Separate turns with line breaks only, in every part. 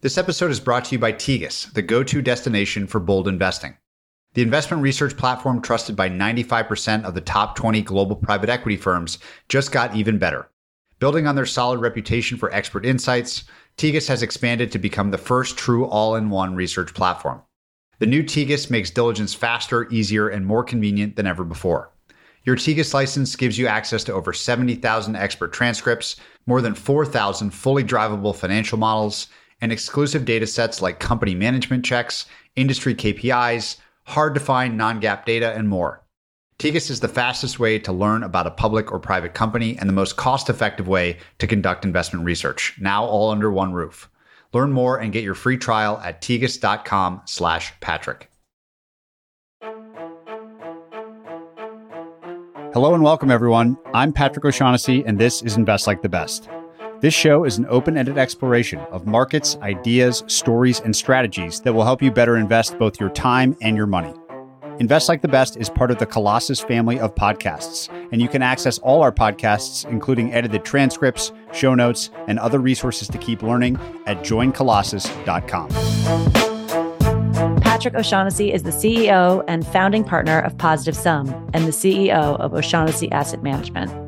This episode is brought to you by Tegus, the go to destination for bold investing. The investment research platform trusted by 95% of the top 20 global private equity firms just got even better. Building on their solid reputation for expert insights, Tegus has expanded to become the first true all in one research platform. The new Tegus makes diligence faster, easier, and more convenient than ever before. Your Tegus license gives you access to over 70,000 expert transcripts, more than 4,000 fully drivable financial models, and exclusive data sets like company management checks, industry KPIs, hard to find non GAAP data, and more. Tegus is the fastest way to learn about a public or private company and the most cost effective way to conduct investment research, now all under one roof. Learn more and get your free trial at tegus.com slash Patrick. Hello and welcome, everyone. I'm Patrick O'Shaughnessy, and this is Invest Like the Best. This show is an open ended exploration of markets, ideas, stories, and strategies that will help you better invest both your time and your money. Invest Like the Best is part of the Colossus family of podcasts, and you can access all our podcasts, including edited transcripts, show notes, and other resources to keep learning at joincolossus.com.
Patrick O'Shaughnessy is the CEO and founding partner of Positive Sum and the CEO of O'Shaughnessy Asset Management.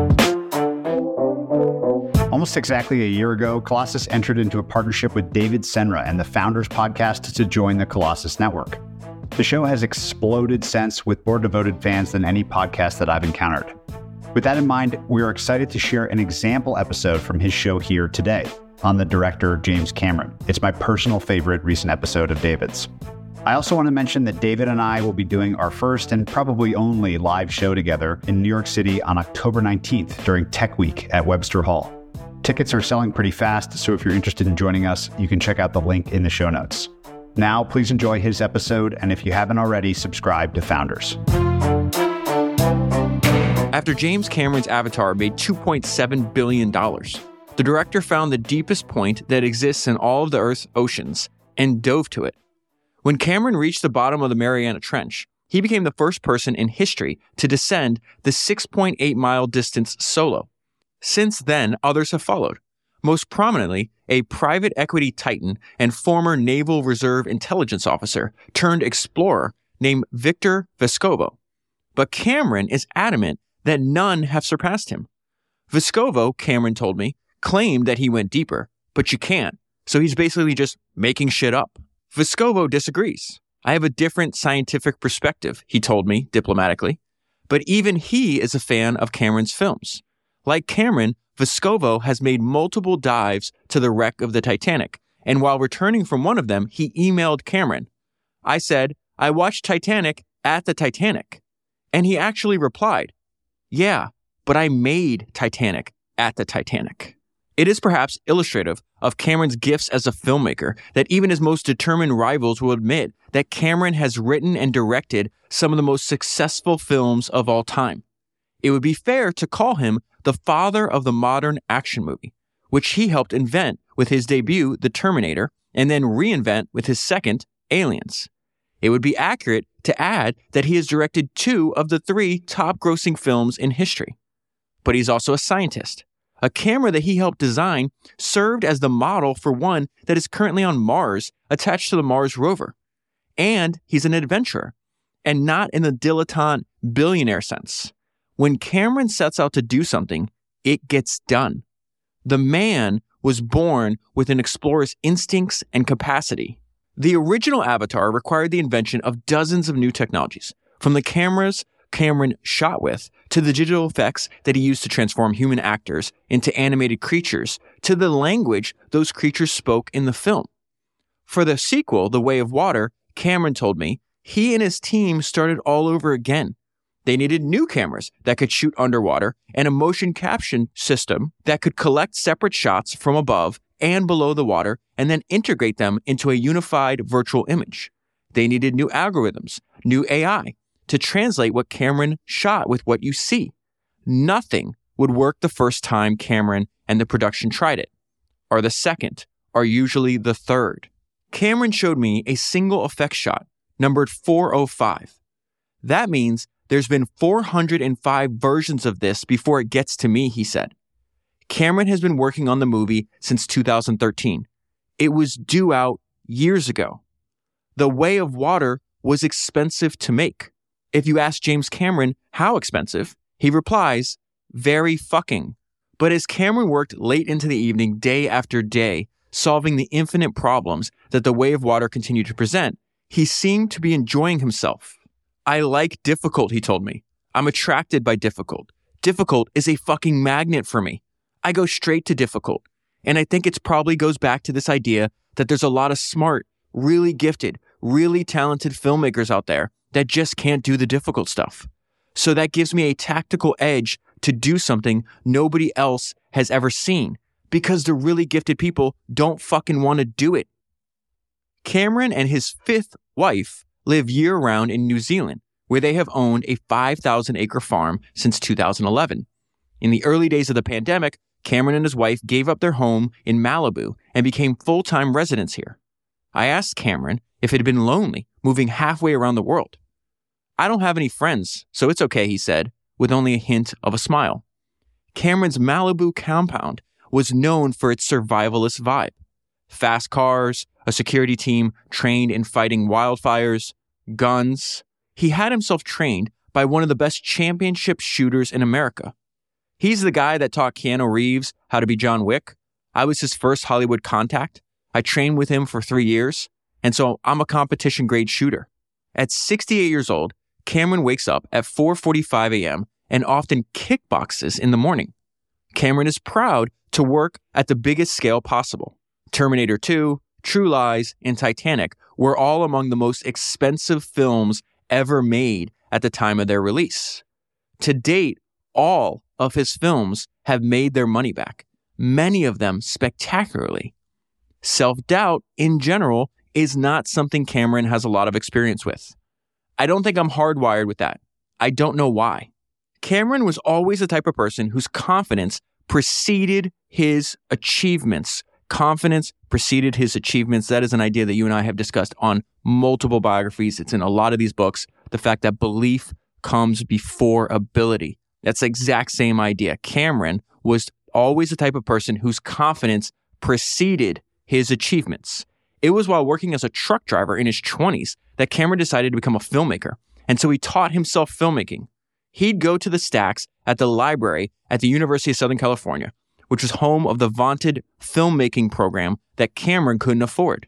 Almost exactly a year ago, Colossus entered into a partnership with David Senra and the Founders Podcast to join the Colossus Network. The show has exploded since with more devoted fans than any podcast that I've encountered. With that in mind, we are excited to share an example episode from his show here today on the director James Cameron. It's my personal favorite recent episode of David's. I also want to mention that David and I will be doing our first and probably only live show together in New York City on October 19th during Tech Week at Webster Hall. Tickets are selling pretty fast, so if you're interested in joining us, you can check out the link in the show notes. Now, please enjoy his episode, and if you haven't already, subscribe to Founders.
After James Cameron's Avatar made $2.7 billion, the director found the deepest point that exists in all of the Earth's oceans and dove to it. When Cameron reached the bottom of the Mariana Trench, he became the first person in history to descend the 6.8 mile distance solo. Since then, others have followed. Most prominently, a private equity titan and former Naval Reserve intelligence officer turned explorer named Victor Vescovo. But Cameron is adamant that none have surpassed him. Vescovo, Cameron told me, claimed that he went deeper, but you can't. So he's basically just making shit up. Vescovo disagrees. I have a different scientific perspective, he told me diplomatically. But even he is a fan of Cameron's films. Like Cameron, Vescovo has made multiple dives to the wreck of the Titanic, and while returning from one of them, he emailed Cameron. I said, I watched Titanic at the Titanic. And he actually replied, Yeah, but I made Titanic at the Titanic. It is perhaps illustrative of Cameron's gifts as a filmmaker that even his most determined rivals will admit that Cameron has written and directed some of the most successful films of all time. It would be fair to call him the father of the modern action movie, which he helped invent with his debut, The Terminator, and then reinvent with his second, Aliens. It would be accurate to add that he has directed two of the three top grossing films in history. But he's also a scientist. A camera that he helped design served as the model for one that is currently on Mars attached to the Mars rover. And he's an adventurer, and not in the dilettante billionaire sense. When Cameron sets out to do something, it gets done. The man was born with an explorer's instincts and capacity. The original Avatar required the invention of dozens of new technologies, from the cameras Cameron shot with, to the digital effects that he used to transform human actors into animated creatures, to the language those creatures spoke in the film. For the sequel, The Way of Water, Cameron told me, he and his team started all over again they needed new cameras that could shoot underwater and a motion capture system that could collect separate shots from above and below the water and then integrate them into a unified virtual image. They needed new algorithms, new AI to translate what Cameron shot with what you see. Nothing would work the first time Cameron and the production tried it, or the second, or usually the third. Cameron showed me a single effect shot numbered 405. That means there's been 405 versions of this before it gets to me, he said. Cameron has been working on the movie since 2013. It was due out years ago. The Way of Water was expensive to make. If you ask James Cameron how expensive, he replies, very fucking. But as Cameron worked late into the evening, day after day, solving the infinite problems that the Way of Water continued to present, he seemed to be enjoying himself. I like difficult, he told me. I'm attracted by difficult. Difficult is a fucking magnet for me. I go straight to difficult. And I think it probably goes back to this idea that there's a lot of smart, really gifted, really talented filmmakers out there that just can't do the difficult stuff. So that gives me a tactical edge to do something nobody else has ever seen because the really gifted people don't fucking want to do it. Cameron and his fifth wife live year round in New Zealand, where they have owned a 5,000 acre farm since 2011. In the early days of the pandemic, Cameron and his wife gave up their home in Malibu and became full time residents here. I asked Cameron if it had been lonely moving halfway around the world. I don't have any friends, so it's okay, he said, with only a hint of a smile. Cameron's Malibu compound was known for its survivalist vibe fast cars, a security team trained in fighting wildfires, guns. He had himself trained by one of the best championship shooters in America. He's the guy that taught Keanu Reeves how to be John Wick. I was his first Hollywood contact. I trained with him for three years, and so I'm a competition grade shooter. At 68 years old, Cameron wakes up at 4:45 a.m. and often kickboxes in the morning. Cameron is proud to work at the biggest scale possible. Terminator 2, True Lies, and Titanic were all among the most expensive films ever made at the time of their release. To date, all of his films have made their money back, many of them spectacularly. Self doubt, in general, is not something Cameron has a lot of experience with. I don't think I'm hardwired with that. I don't know why. Cameron was always the type of person whose confidence preceded his achievements. Confidence preceded his achievements. That is an idea that you and I have discussed on multiple biographies. It's in a lot of these books. The fact that belief comes before ability. That's the exact same idea. Cameron was always the type of person whose confidence preceded his achievements. It was while working as a truck driver in his 20s that Cameron decided to become a filmmaker. And so he taught himself filmmaking. He'd go to the stacks at the library at the University of Southern California, which was home of the vaunted filmmaking program that Cameron couldn't afford.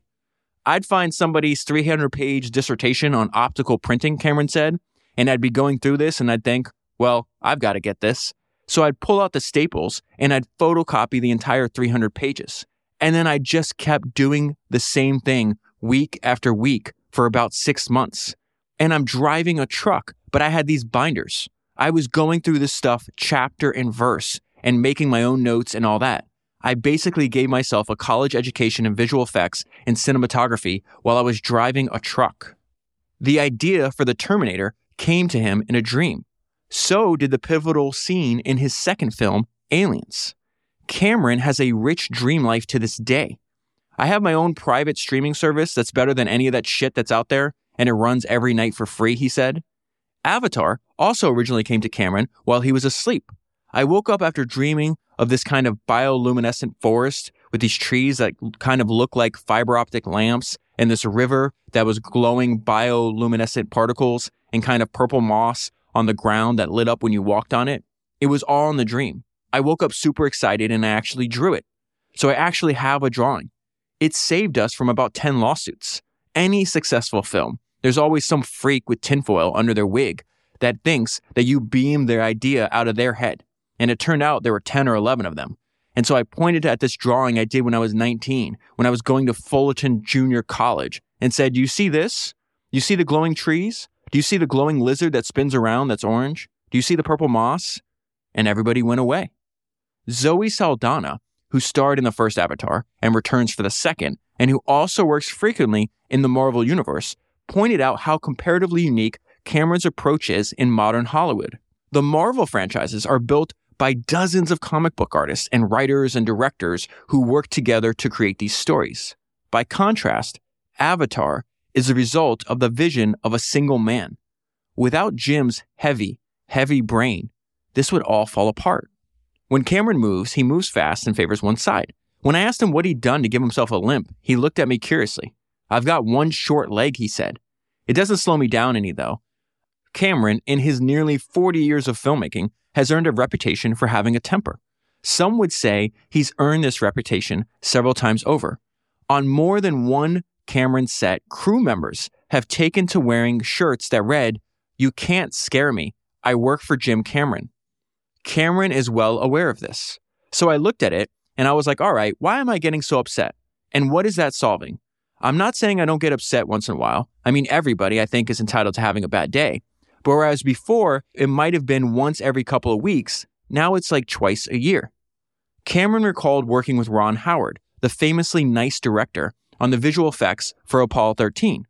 I'd find somebody's 300 page dissertation on optical printing, Cameron said, and I'd be going through this and I'd think, well, I've got to get this. So I'd pull out the staples and I'd photocopy the entire 300 pages. And then I just kept doing the same thing week after week for about six months. And I'm driving a truck, but I had these binders. I was going through this stuff chapter and verse and making my own notes and all that. I basically gave myself a college education in visual effects and cinematography while I was driving a truck. The idea for the Terminator came to him in a dream. So did the pivotal scene in his second film, Aliens. Cameron has a rich dream life to this day. I have my own private streaming service that's better than any of that shit that's out there, and it runs every night for free, he said. Avatar also originally came to Cameron while he was asleep. I woke up after dreaming of this kind of bioluminescent forest with these trees that kind of look like fiber optic lamps and this river that was glowing bioluminescent particles and kind of purple moss on the ground that lit up when you walked on it. It was all in the dream. I woke up super excited and I actually drew it. So I actually have a drawing. It saved us from about 10 lawsuits. Any successful film, there's always some freak with tinfoil under their wig that thinks that you beam their idea out of their head. And it turned out there were 10 or 11 of them. And so I pointed at this drawing I did when I was 19, when I was going to Fullerton Junior College, and said, You see this? You see the glowing trees? Do you see the glowing lizard that spins around that's orange? Do you see the purple moss? And everybody went away. Zoe Saldana, who starred in the first Avatar and returns for the second, and who also works frequently in the Marvel Universe, pointed out how comparatively unique Cameron's approach is in modern Hollywood. The Marvel franchises are built by dozens of comic book artists and writers and directors who work together to create these stories. By contrast, Avatar is the result of the vision of a single man. Without Jim's heavy, heavy brain, this would all fall apart. When Cameron moves, he moves fast and favors one side. When I asked him what he'd done to give himself a limp, he looked at me curiously. I've got one short leg, he said. It doesn't slow me down any, though. Cameron, in his nearly 40 years of filmmaking, has earned a reputation for having a temper. Some would say he's earned this reputation several times over. On more than one Cameron set, crew members have taken to wearing shirts that read, You can't scare me. I work for Jim Cameron. Cameron is well aware of this. So I looked at it and I was like, all right, why am I getting so upset? And what is that solving? I'm not saying I don't get upset once in a while. I mean, everybody, I think, is entitled to having a bad day. But whereas before, it might have been once every couple of weeks, now it's like twice a year. Cameron recalled working with Ron Howard, the famously nice director, on the visual effects for Apollo 13.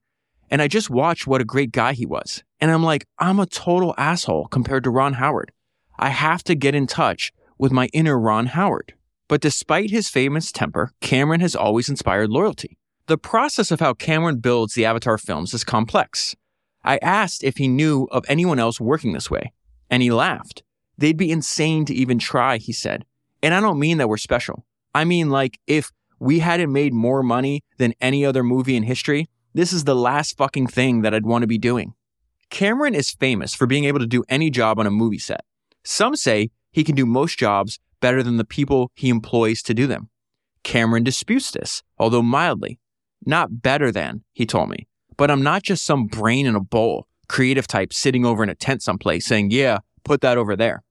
And I just watched what a great guy he was. And I'm like, I'm a total asshole compared to Ron Howard. I have to get in touch with my inner Ron Howard. But despite his famous temper, Cameron has always inspired loyalty. The process of how Cameron builds the Avatar films is complex. I asked if he knew of anyone else working this way, and he laughed. They'd be insane to even try, he said. And I don't mean that we're special. I mean, like, if we hadn't made more money than any other movie in history, this is the last fucking thing that I'd want to be doing. Cameron is famous for being able to do any job on a movie set. Some say he can do most jobs better than the people he employs to do them. Cameron disputes this, although mildly. Not better than, he told me. But I'm not just some brain in a bowl, creative type sitting over in a tent someplace saying, yeah, put that over there.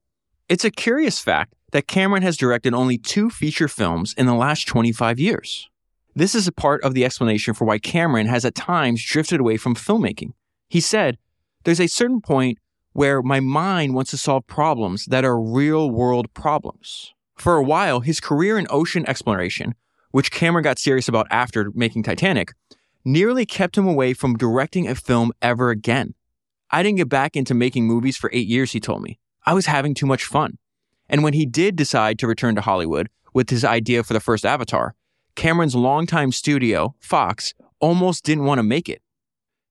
It's a curious fact that Cameron has directed only two feature films in the last 25 years. This is a part of the explanation for why Cameron has at times drifted away from filmmaking. He said, There's a certain point where my mind wants to solve problems that are real world problems. For a while, his career in ocean exploration, which Cameron got serious about after making Titanic, nearly kept him away from directing a film ever again. I didn't get back into making movies for eight years, he told me. I was having too much fun. And when he did decide to return to Hollywood with his idea for the first Avatar, Cameron's longtime studio, Fox, almost didn't want to make it.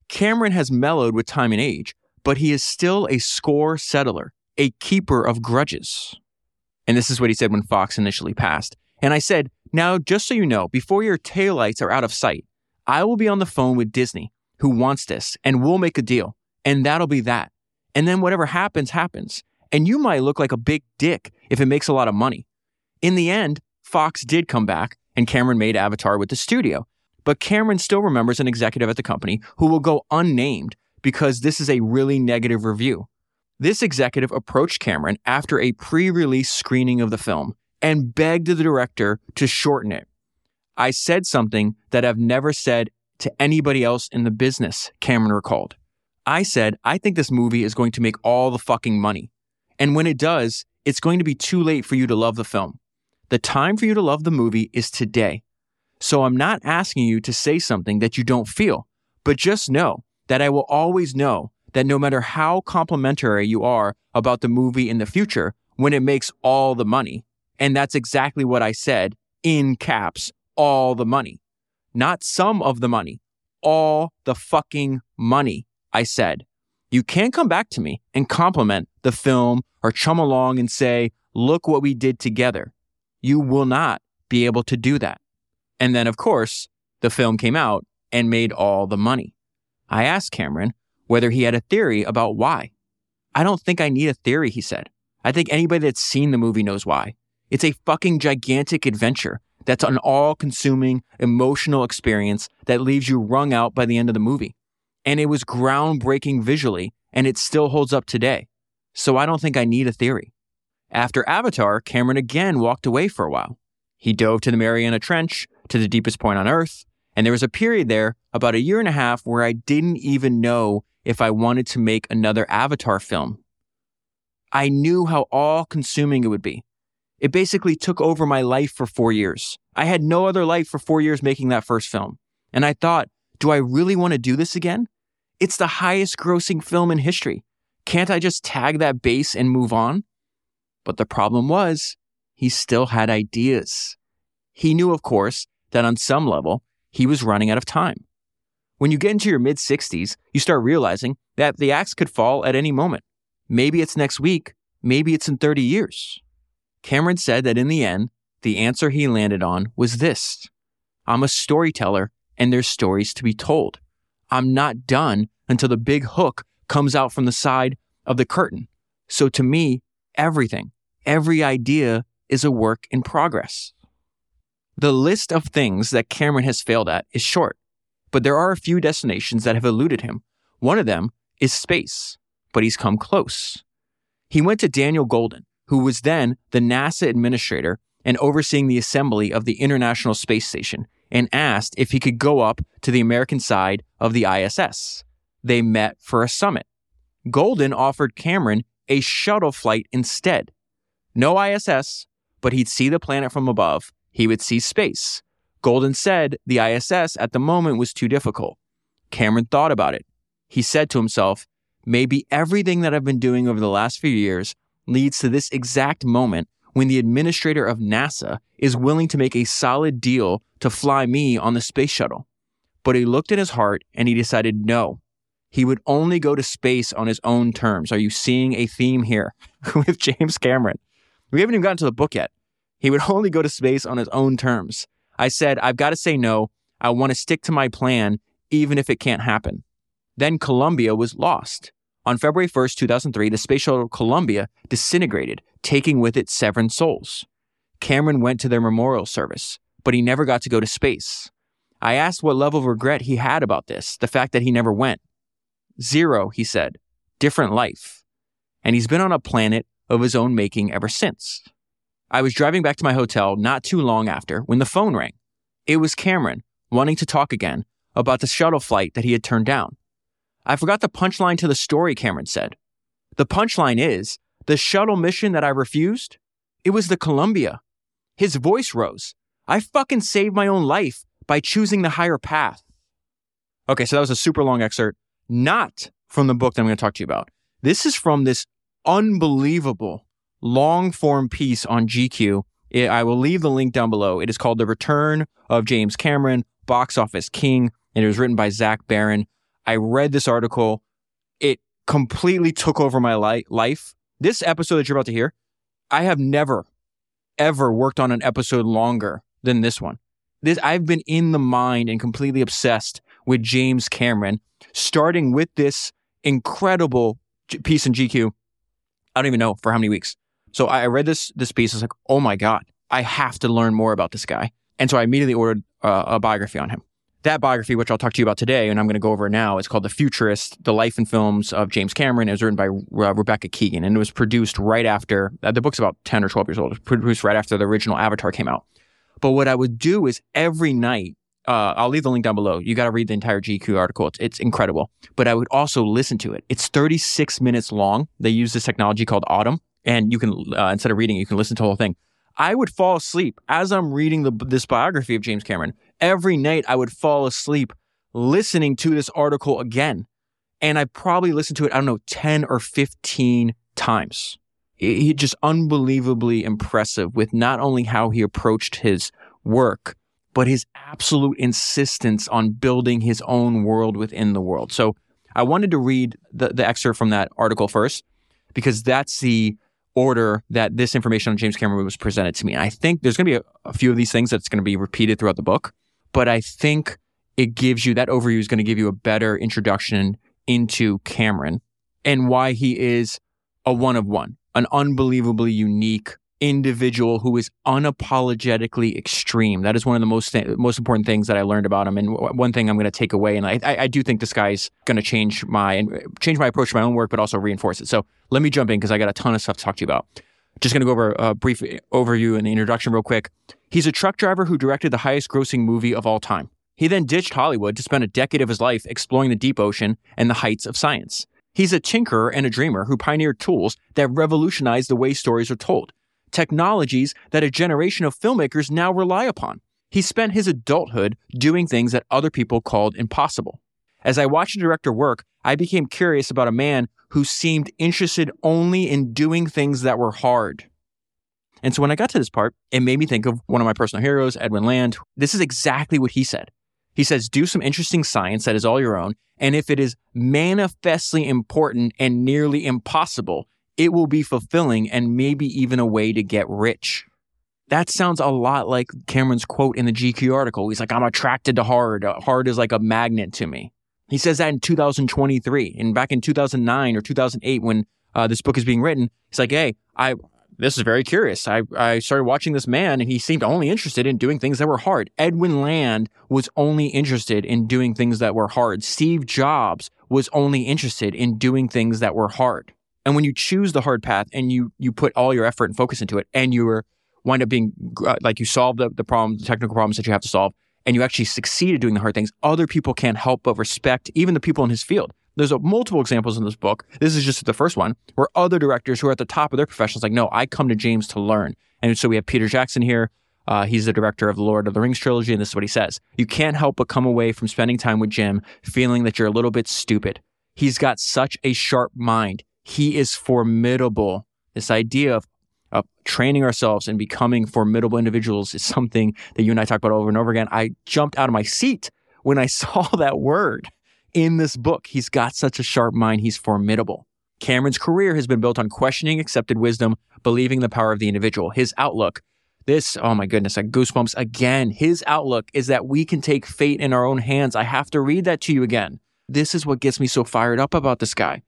Cameron has mellowed with time and age, but he is still a score settler, a keeper of grudges. And this is what he said when Fox initially passed. And I said, Now, just so you know, before your taillights are out of sight, I will be on the phone with Disney, who wants this, and we'll make a deal. And that'll be that. And then whatever happens, happens. And you might look like a big dick if it makes a lot of money. In the end, Fox did come back, and Cameron made Avatar with the studio. But Cameron still remembers an executive at the company who will go unnamed because this is a really negative review. This executive approached Cameron after a pre release screening of the film and begged the director to shorten it. I said something that I've never said to anybody else in the business, Cameron recalled. I said, I think this movie is going to make all the fucking money. And when it does, it's going to be too late for you to love the film. The time for you to love the movie is today. So I'm not asking you to say something that you don't feel, but just know that I will always know that no matter how complimentary you are about the movie in the future, when it makes all the money, and that's exactly what I said in caps all the money. Not some of the money, all the fucking money, I said. You can't come back to me and compliment the film or chum along and say, look what we did together. You will not be able to do that. And then, of course, the film came out and made all the money. I asked Cameron whether he had a theory about why. I don't think I need a theory, he said. I think anybody that's seen the movie knows why. It's a fucking gigantic adventure that's an all consuming emotional experience that leaves you wrung out by the end of the movie. And it was groundbreaking visually, and it still holds up today. So I don't think I need a theory. After Avatar, Cameron again walked away for a while. He dove to the Mariana Trench, to the deepest point on Earth, and there was a period there, about a year and a half, where I didn't even know if I wanted to make another Avatar film. I knew how all consuming it would be. It basically took over my life for four years. I had no other life for four years making that first film. And I thought, do I really want to do this again? It's the highest grossing film in history. Can't I just tag that base and move on? But the problem was, he still had ideas. He knew, of course, that on some level, he was running out of time. When you get into your mid 60s, you start realizing that the axe could fall at any moment. Maybe it's next week, maybe it's in 30 years. Cameron said that in the end, the answer he landed on was this I'm a storyteller, and there's stories to be told. I'm not done until the big hook comes out from the side of the curtain. So to me, everything, every idea is a work in progress. The list of things that Cameron has failed at is short, but there are a few destinations that have eluded him. One of them is space, but he's come close. He went to Daniel Goldin, who was then the NASA administrator and overseeing the assembly of the International Space Station, and asked if he could go up to the American side of the ISS. They met for a summit. Goldin offered Cameron a shuttle flight instead. No ISS, but he'd see the planet from above. He would see space. Goldin said the ISS at the moment was too difficult. Cameron thought about it. He said to himself, maybe everything that I've been doing over the last few years leads to this exact moment when the administrator of NASA is willing to make a solid deal to fly me on the space shuttle. But he looked at his heart and he decided no. He would only go to space on his own terms. Are you seeing a theme here with James Cameron? We haven't even gotten to the book yet. He would only go to space on his own terms. I said, I've got to say no. I want to stick to my plan, even if it can't happen. Then Columbia was lost. On February 1st, 2003, the space shuttle Columbia disintegrated, taking with it seven souls. Cameron went to their memorial service, but he never got to go to space. I asked what level of regret he had about this, the fact that he never went. Zero, he said. Different life. And he's been on a planet of his own making ever since. I was driving back to my hotel not too long after when the phone rang. It was Cameron wanting to talk again about the shuttle flight that he had turned down. I forgot the punchline to the story, Cameron said. The punchline is the shuttle mission that I refused, it was the Columbia. His voice rose. I fucking saved my own life by choosing the higher path. Okay, so that was a super long excerpt, not from the book that I'm going to talk to you about. This is from this unbelievable long form piece on GQ. I will leave the link down below. It is called The Return of James Cameron, Box Office King, and it was written by Zach Baron. I read this article. It completely took over my li- life. This episode that you're about to hear, I have never, ever worked on an episode longer than this one. This I've been in the mind and completely obsessed with James Cameron, starting with this incredible piece in GQ. I don't even know for how many weeks. So I read this this piece. I was like, oh my god, I have to learn more about this guy. And so I immediately ordered uh, a biography on him that biography, which I'll talk to you about today, and I'm going to go over now, is called The Futurist, The Life and Films of James Cameron. It was written by uh, Rebecca Keegan, and it was produced right after, uh, the book's about 10 or 12 years old. It was produced right after the original Avatar came out. But what I would do is every night, uh, I'll leave the link down below. You got to read the entire GQ article. It's, it's incredible. But I would also listen to it. It's 36 minutes long. They use this technology called Audm, and you can, uh, instead of reading, you can listen to the whole thing. I would fall asleep as I'm reading the, this biography of James Cameron. Every night I would fall asleep listening to this article again. And I probably listened to it, I don't know, 10 or 15 times. He just unbelievably impressive with not only how he approached his work, but his absolute insistence on building his own world within the world. So I wanted to read the, the excerpt from that article first, because that's the order that this information on James Cameron was presented to me. And I think there's going to be a, a few of these things that's going to be repeated throughout the book, but I think it gives you that overview is going to give you a better introduction into Cameron and why he is a one of one, an unbelievably unique individual who is unapologetically extreme. That is one of the most th- most important things that I learned about him, and w- one thing I'm going to take away. And I, I, do think this guy's going to change my change my approach to my own work, but also reinforce it. So let me jump in because I got a ton of stuff to talk to you about. Just going to go over a brief overview and introduction real quick. He's a truck driver who directed the highest grossing movie of all time. He then ditched Hollywood to spend a decade of his life exploring the deep ocean and the heights of science. He's a tinkerer and a dreamer who pioneered tools that revolutionized the way stories are told technologies that a generation of filmmakers now rely upon. He spent his adulthood doing things that other people called impossible. As I watched the director work, I became curious about a man who seemed interested only in doing things that were hard. And so when I got to this part, it made me think of one of my personal heroes, Edwin Land. This is exactly what he said. He says, do some interesting science that is all your own. And if it is manifestly important and nearly impossible, it will be fulfilling and maybe even a way to get rich. That sounds a lot like Cameron's quote in the GQ article. He's like, I'm attracted to hard. Hard is like a magnet to me. He says that in 2023. And back in 2009 or 2008, when uh, this book is being written, he's like, hey, I, this is very curious. I, I started watching this man and he seemed only interested in doing things that were hard. Edwin Land was only interested in doing things that were hard. Steve Jobs was only interested in doing things that were hard. And when you choose the hard path and you you put all your effort and focus into it and you wind up being uh, like you solve the, the problems, the technical problems that you have to solve, and you actually succeed at doing the hard things, other people can't help but respect even the people in his field. There's a, multiple examples in this book. This is just the first one where other directors who are at the top of their professions, like, no, I come to James to learn. And so we have Peter Jackson here. Uh, he's the director of the Lord of the Rings trilogy, and this is what he says. You can't help but come away from spending time with Jim feeling that you're a little bit stupid. He's got such a sharp mind. He is formidable. This idea of, of training ourselves and becoming formidable individuals is something that you and I talk about over and over again. I jumped out of my seat when I saw that word in this book. He's got such a sharp mind. He's formidable. Cameron's career has been built on questioning accepted wisdom, believing the power of the individual. His outlook, this, oh my goodness, I goosebumps again. His outlook is that we can take fate in our own hands. I have to read that to you again. This is what gets me so fired up about this guy.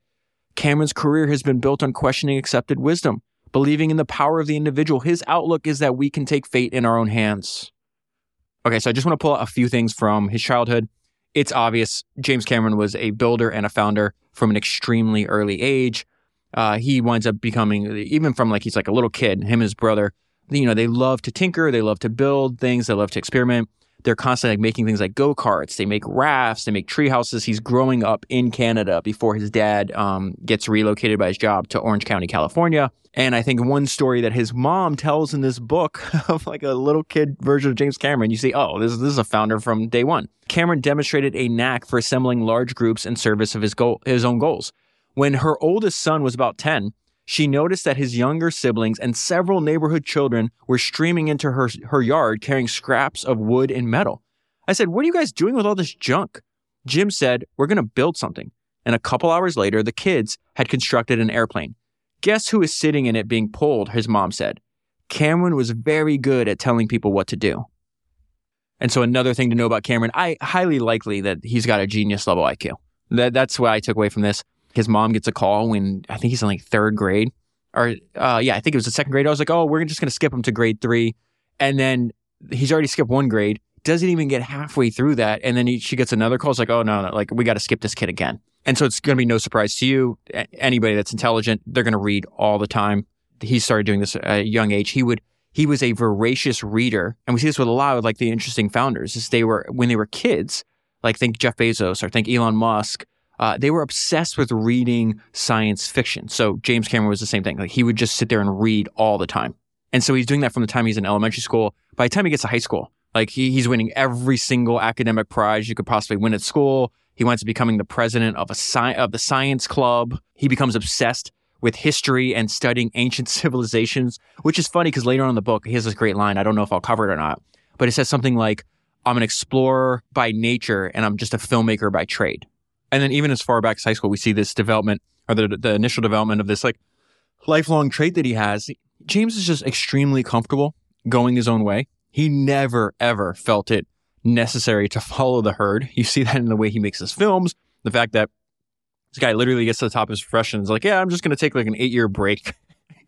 Cameron's career has been built on questioning accepted wisdom, believing in the power of the individual. His outlook is that we can take fate in our own hands. Okay, so I just want to pull out a few things from his childhood it's obvious James Cameron was a builder and a founder from an extremely early age. Uh, he winds up becoming, even from like he's like a little kid, him and his brother, you know, they love to tinker, they love to build things, they love to experiment. They're constantly like making things like go karts, they make rafts, they make tree houses. He's growing up in Canada before his dad um, gets relocated by his job to Orange County, California. And I think one story that his mom tells in this book of like a little kid version of James Cameron, you see, oh, this, this is a founder from day one. Cameron demonstrated a knack for assembling large groups in service of his goal, his own goals. When her oldest son was about 10, she noticed that his younger siblings and several neighborhood children were streaming into her, her yard carrying scraps of wood and metal. I said, What are you guys doing with all this junk? Jim said, We're going to build something. And a couple hours later, the kids had constructed an airplane. Guess who is sitting in it being pulled? His mom said. Cameron was very good at telling people what to do. And so another thing to know about Cameron, I highly likely that he's got a genius level IQ. That, that's what I took away from this. His mom gets a call when I think he's in like third grade, or uh, yeah, I think it was the second grade. I was like, oh, we're just going to skip him to grade three, and then he's already skipped one grade. Doesn't even get halfway through that, and then he, she gets another call. It's like, oh no, no, like we got to skip this kid again. And so it's going to be no surprise to you. Anybody that's intelligent, they're going to read all the time. He started doing this at a young age. He would, he was a voracious reader. And we see this with a lot of like the interesting founders is they were, when they were kids, like think Jeff Bezos or think Elon Musk, uh, they were obsessed with reading science fiction. So James Cameron was the same thing. Like he would just sit there and read all the time. And so he's doing that from the time he's in elementary school. By the time he gets to high school, like he, he's winning every single academic prize you could possibly win at school. He winds up becoming the president of a sci- of the science club. He becomes obsessed with history and studying ancient civilizations, which is funny because later on in the book, he has this great line. I don't know if I'll cover it or not, but it says something like, I'm an explorer by nature and I'm just a filmmaker by trade. And then even as far back as high school, we see this development or the, the initial development of this like lifelong trait that he has. James is just extremely comfortable going his own way. He never, ever felt it necessary to follow the herd. You see that in the way he makes his films. The fact that this guy literally gets to the top of his profession and is like, yeah, I'm just going to take like an eight year break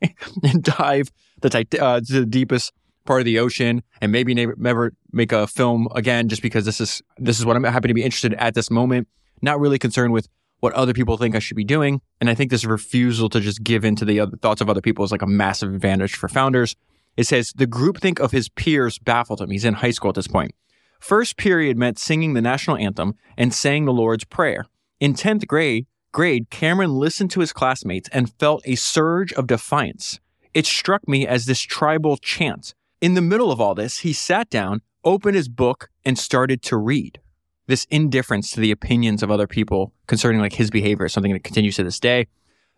and dive the tit- uh, to the deepest part of the ocean and maybe never, make a film again just because this is this is what I'm happy to be interested in at this moment. Not really concerned with what other people think I should be doing. And I think this refusal to just give in to the other thoughts of other people is like a massive advantage for founders. It says the groupthink of his peers baffled him. He's in high school at this point. First period meant singing the national anthem and saying the Lord's Prayer. In 10th grade, grade, Cameron listened to his classmates and felt a surge of defiance. It struck me as this tribal chant. In the middle of all this, he sat down, opened his book, and started to read. This indifference to the opinions of other people concerning like his behavior is something that continues to this day.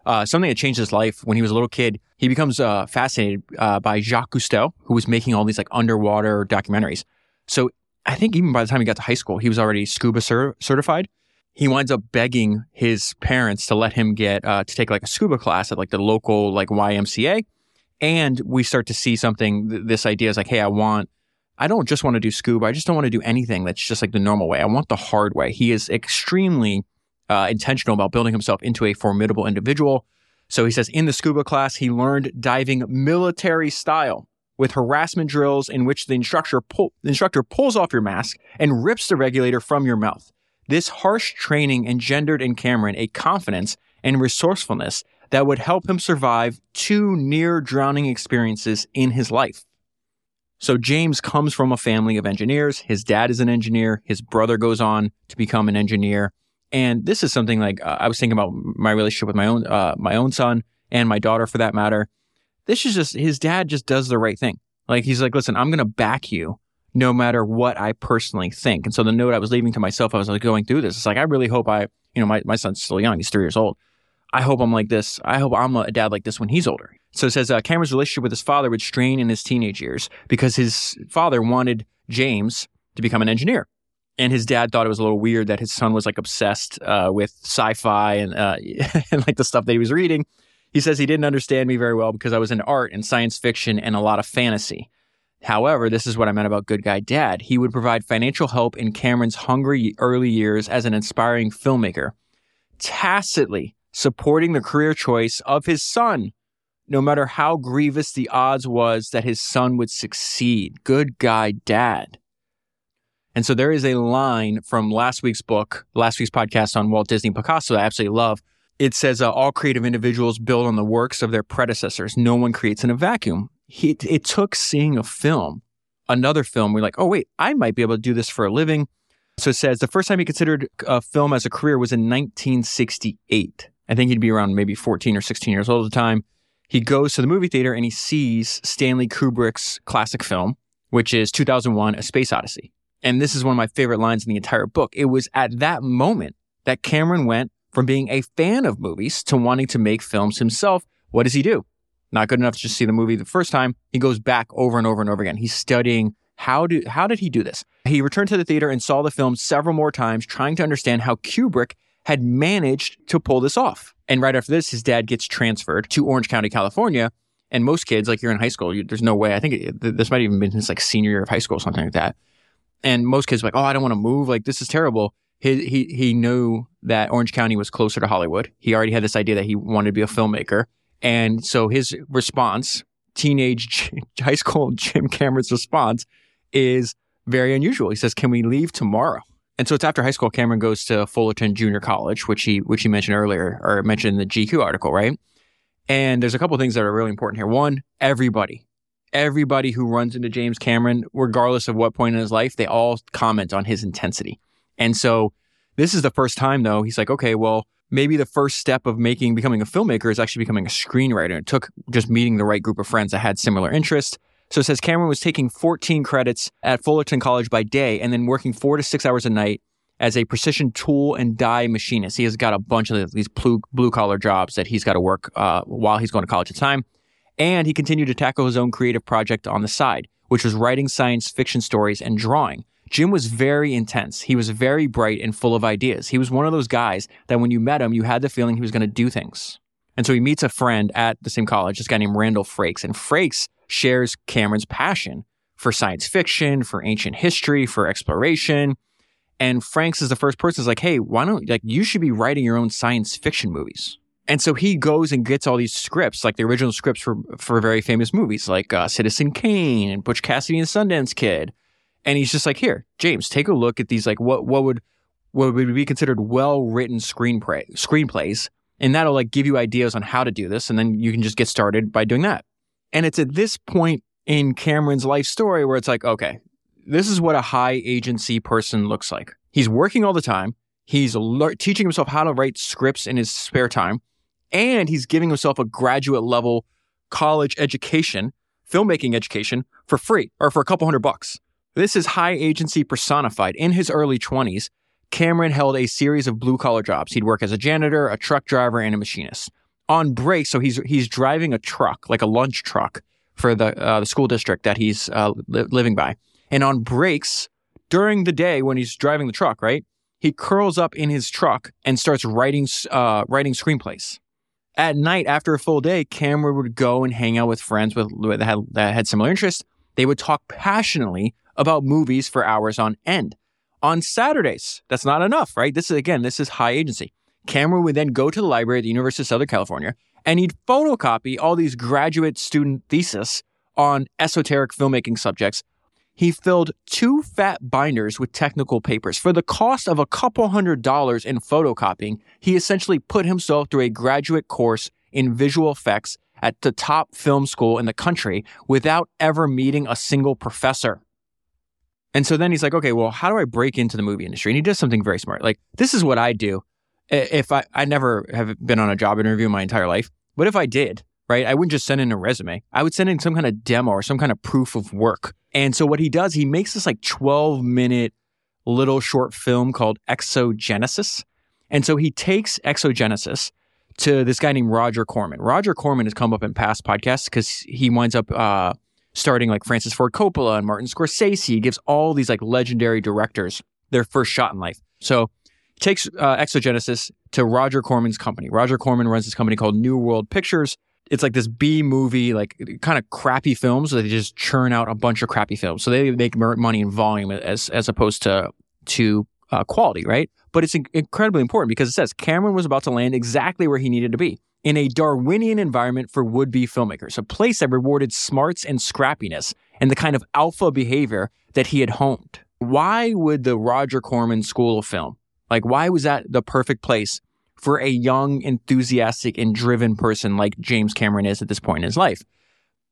Uh, something that changed his life when he was a little kid. He becomes uh, fascinated uh, by Jacques Cousteau, who was making all these like underwater documentaries. So I think even by the time he got to high school, he was already scuba cer- certified. He winds up begging his parents to let him get uh, to take like a scuba class at like the local like YMCA. And we start to see something. Th- this idea is like, hey, I want I don't just want to do scuba. I just don't want to do anything that's just like the normal way. I want the hard way. He is extremely uh, intentional about building himself into a formidable individual. So he says in the scuba class, he learned diving military style with harassment drills in which the instructor, pull, the instructor pulls off your mask and rips the regulator from your mouth. This harsh training engendered in Cameron a confidence and resourcefulness that would help him survive two near drowning experiences in his life. So James comes from a family of engineers. His dad is an engineer. His brother goes on to become an engineer. And this is something like uh, I was thinking about my relationship with my own uh, my own son and my daughter for that matter. This is just his dad just does the right thing. Like he's like, listen, I'm going to back you no matter what I personally think. And so the note I was leaving to myself, I was like going through this. It's like I really hope I, you know, my my son's still young. He's three years old. I hope I'm like this. I hope I'm a dad like this when he's older. So it says uh, Cameron's relationship with his father would strain in his teenage years because his father wanted James to become an engineer. And his dad thought it was a little weird that his son was like obsessed uh, with sci-fi and, uh, and like the stuff that he was reading. He says he didn't understand me very well because I was into art and science fiction and a lot of fantasy. However, this is what I meant about good guy dad. He would provide financial help in Cameron's hungry early years as an inspiring filmmaker, tacitly supporting the career choice of his son no matter how grievous the odds was that his son would succeed. Good guy, dad. And so there is a line from last week's book, last week's podcast on Walt Disney Picasso I absolutely love. It says, uh, All creative individuals build on the works of their predecessors. No one creates in a vacuum. He, it took seeing a film, another film, we're like, oh, wait, I might be able to do this for a living. So it says the first time he considered a film as a career was in 1968. I think he'd be around maybe 14 or 16 years old at the time he goes to the movie theater and he sees Stanley Kubrick's classic film, which is 2001 A Space Odyssey. And this is one of my favorite lines in the entire book. It was at that moment that Cameron went from being a fan of movies to wanting to make films himself. What does he do? Not good enough to just see the movie the first time. He goes back over and over and over again. He's studying how do how did he do this? He returned to the theater and saw the film several more times, trying to understand how Kubrick had managed to pull this off. And right after this, his dad gets transferred to Orange County, California. And most kids, like you're in high school, you, there's no way. I think it, this might even been his like senior year of high school, something like that. And most kids like, oh, I don't want to move. Like this is terrible. He, he he knew that Orange County was closer to Hollywood. He already had this idea that he wanted to be a filmmaker, and so his response, teenage high school Jim Cameron's response, is very unusual. He says, "Can we leave tomorrow?" And so it's after high school, Cameron goes to Fullerton Junior College, which he which he mentioned earlier or mentioned in the GQ article, right? And there's a couple things that are really important here. One, everybody, everybody who runs into James Cameron, regardless of what point in his life, they all comment on his intensity. And so this is the first time though, he's like, okay, well, maybe the first step of making becoming a filmmaker is actually becoming a screenwriter. It took just meeting the right group of friends that had similar interests. So it says Cameron was taking 14 credits at Fullerton College by day and then working four to six hours a night as a precision tool and die machinist. He has got a bunch of these blue collar jobs that he's got to work uh, while he's going to college at the time. And he continued to tackle his own creative project on the side, which was writing science fiction stories and drawing. Jim was very intense. He was very bright and full of ideas. He was one of those guys that when you met him, you had the feeling he was going to do things. And so he meets a friend at the same college, this guy named Randall Frakes. And Frakes shares Cameron's passion for science fiction, for ancient history, for exploration. And Frakes is the first person who's like, hey, why don't, like, you should be writing your own science fiction movies. And so he goes and gets all these scripts, like the original scripts for, for very famous movies, like uh, Citizen Kane and Butch Cassidy and Sundance Kid. And he's just like, here, James, take a look at these, like, what, what would, what would be considered well written screenplay, screenplays. And that'll like give you ideas on how to do this. And then you can just get started by doing that. And it's at this point in Cameron's life story where it's like, okay, this is what a high agency person looks like. He's working all the time. He's teaching himself how to write scripts in his spare time. And he's giving himself a graduate level college education, filmmaking education for free or for a couple hundred bucks. This is high agency personified. In his early 20s, Cameron held a series of blue collar jobs. He'd work as a janitor, a truck driver, and a machinist. On break, so he's he's driving a truck, like a lunch truck, for the uh, the school district that he's uh, li- living by. And on breaks during the day when he's driving the truck, right, he curls up in his truck and starts writing uh, writing screenplays. At night, after a full day, Cameron would go and hang out with friends with that had, that had similar interests. They would talk passionately about movies for hours on end on Saturdays. That's not enough, right? This is again, this is high agency. Cameron would then go to the library at the University of Southern California and he'd photocopy all these graduate student theses on esoteric filmmaking subjects. He filled two fat binders with technical papers. For the cost of a couple hundred dollars in photocopying, he essentially put himself through a graduate course in visual effects at the top film school in the country without ever meeting a single professor. And so then he's like, okay, well, how do I break into the movie industry? And he does something very smart. Like, this is what I do. If I, I never have been on a job interview my entire life, but if I did, right, I wouldn't just send in a resume. I would send in some kind of demo or some kind of proof of work. And so what he does, he makes this like 12 minute little short film called Xenogenesis. And so he takes Xenogenesis to this guy named Roger Corman. Roger Corman has come up in past podcasts because he winds up uh, starting like Francis Ford Coppola and Martin Scorsese. He gives all these like legendary directors their first shot in life. So takes uh, Xenogenesis to Roger Corman's company. Roger Corman runs this company called New World Pictures. It's like this B movie, like kind of crappy films. So they just churn out a bunch of crappy films. So they make money in volume as as opposed to to uh, quality, right? But it's incredibly important because it says Cameron was about to land exactly where he needed to be in a Darwinian environment for would be filmmakers, a place that rewarded smarts and scrappiness and the kind of alpha behavior that he had honed. Why would the Roger Corman School of Film, like, why was that the perfect place for a young, enthusiastic, and driven person like James Cameron is at this point in his life?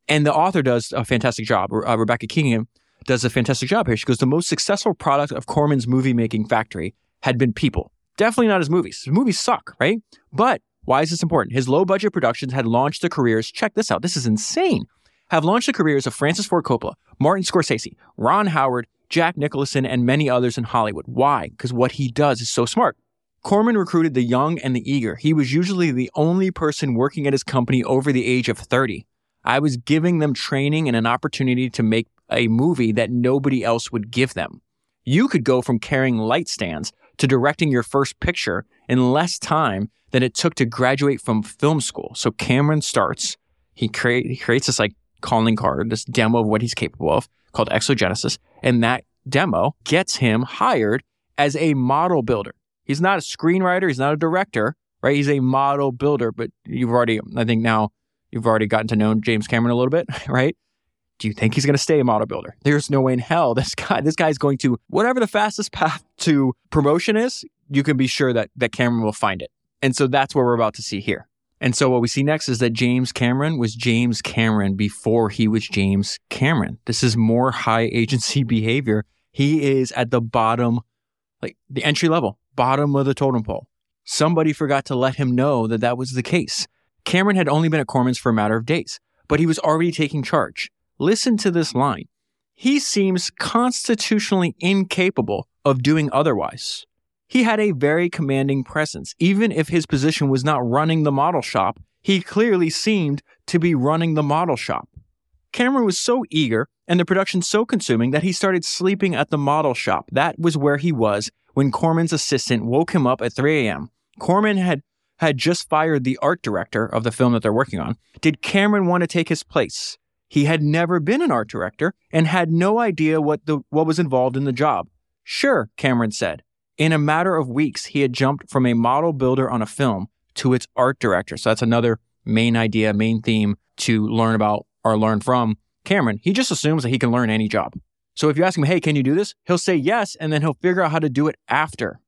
And the author does a fantastic job. Uh, Rebecca Keegan does a fantastic job here. She goes, The most successful product of Corman's movie making factory had been people. Definitely not his movies. His movies suck, right? But why is this important? His low budget productions had launched the careers, check this out, this is insane, have launched the careers of Francis Ford Coppola, Martin Scorsese, Ron Howard, Jack Nicholson, and many others in Hollywood. Why? Because what he does is so smart. Corman recruited the young and the eager. He was usually the only person working at his company over the age of 30. I was giving them training and an opportunity to make a movie that nobody else would give them. You could go from carrying light stands to directing your first picture in less time than it took to graduate from film school. So Cameron starts, he, create, he creates this like calling card, this demo of what he's capable of called Xenogenesis. And that demo gets him hired as a model builder. He's not a screenwriter, he's not a director, right? He's a model builder, but you've already, I think now you've already gotten to know James Cameron a little bit, right? Do you think he's going to stay a model builder? There's no way in hell this guy, this guy's going to, whatever the fastest path to promotion is, you can be sure that, that Cameron will find it. And so that's what we're about to see here. And so what we see next is that James Cameron was James Cameron before he was James Cameron. This is more high agency behavior. He is at the bottom, like the entry level, bottom of the totem pole. Somebody forgot to let him know that that was the case. Cameron had only been at Corman's for a matter of days, but he was already taking charge. Listen to this line. He seems constitutionally incapable of doing otherwise. He had a very commanding presence. Even if his position was not running the model shop, he clearly seemed to be running the model shop. Cameron was so eager and the production so consuming that he started sleeping at the model shop. That was where he was when Corman's assistant woke him up at 3 a.m. Corman had had just fired the art director of the film that they're working on. Did Cameron want to take his place? He had never been an art director and had no idea what, the, what was involved in the job. Sure, Cameron said. In a matter of weeks, he had jumped from a model builder on a film to its art director. So that's another main idea, main theme to learn about or learn from Cameron. He just assumes that he can learn any job. So if you ask him, hey, can you do this? He'll say yes, and then he'll figure out how to do it after.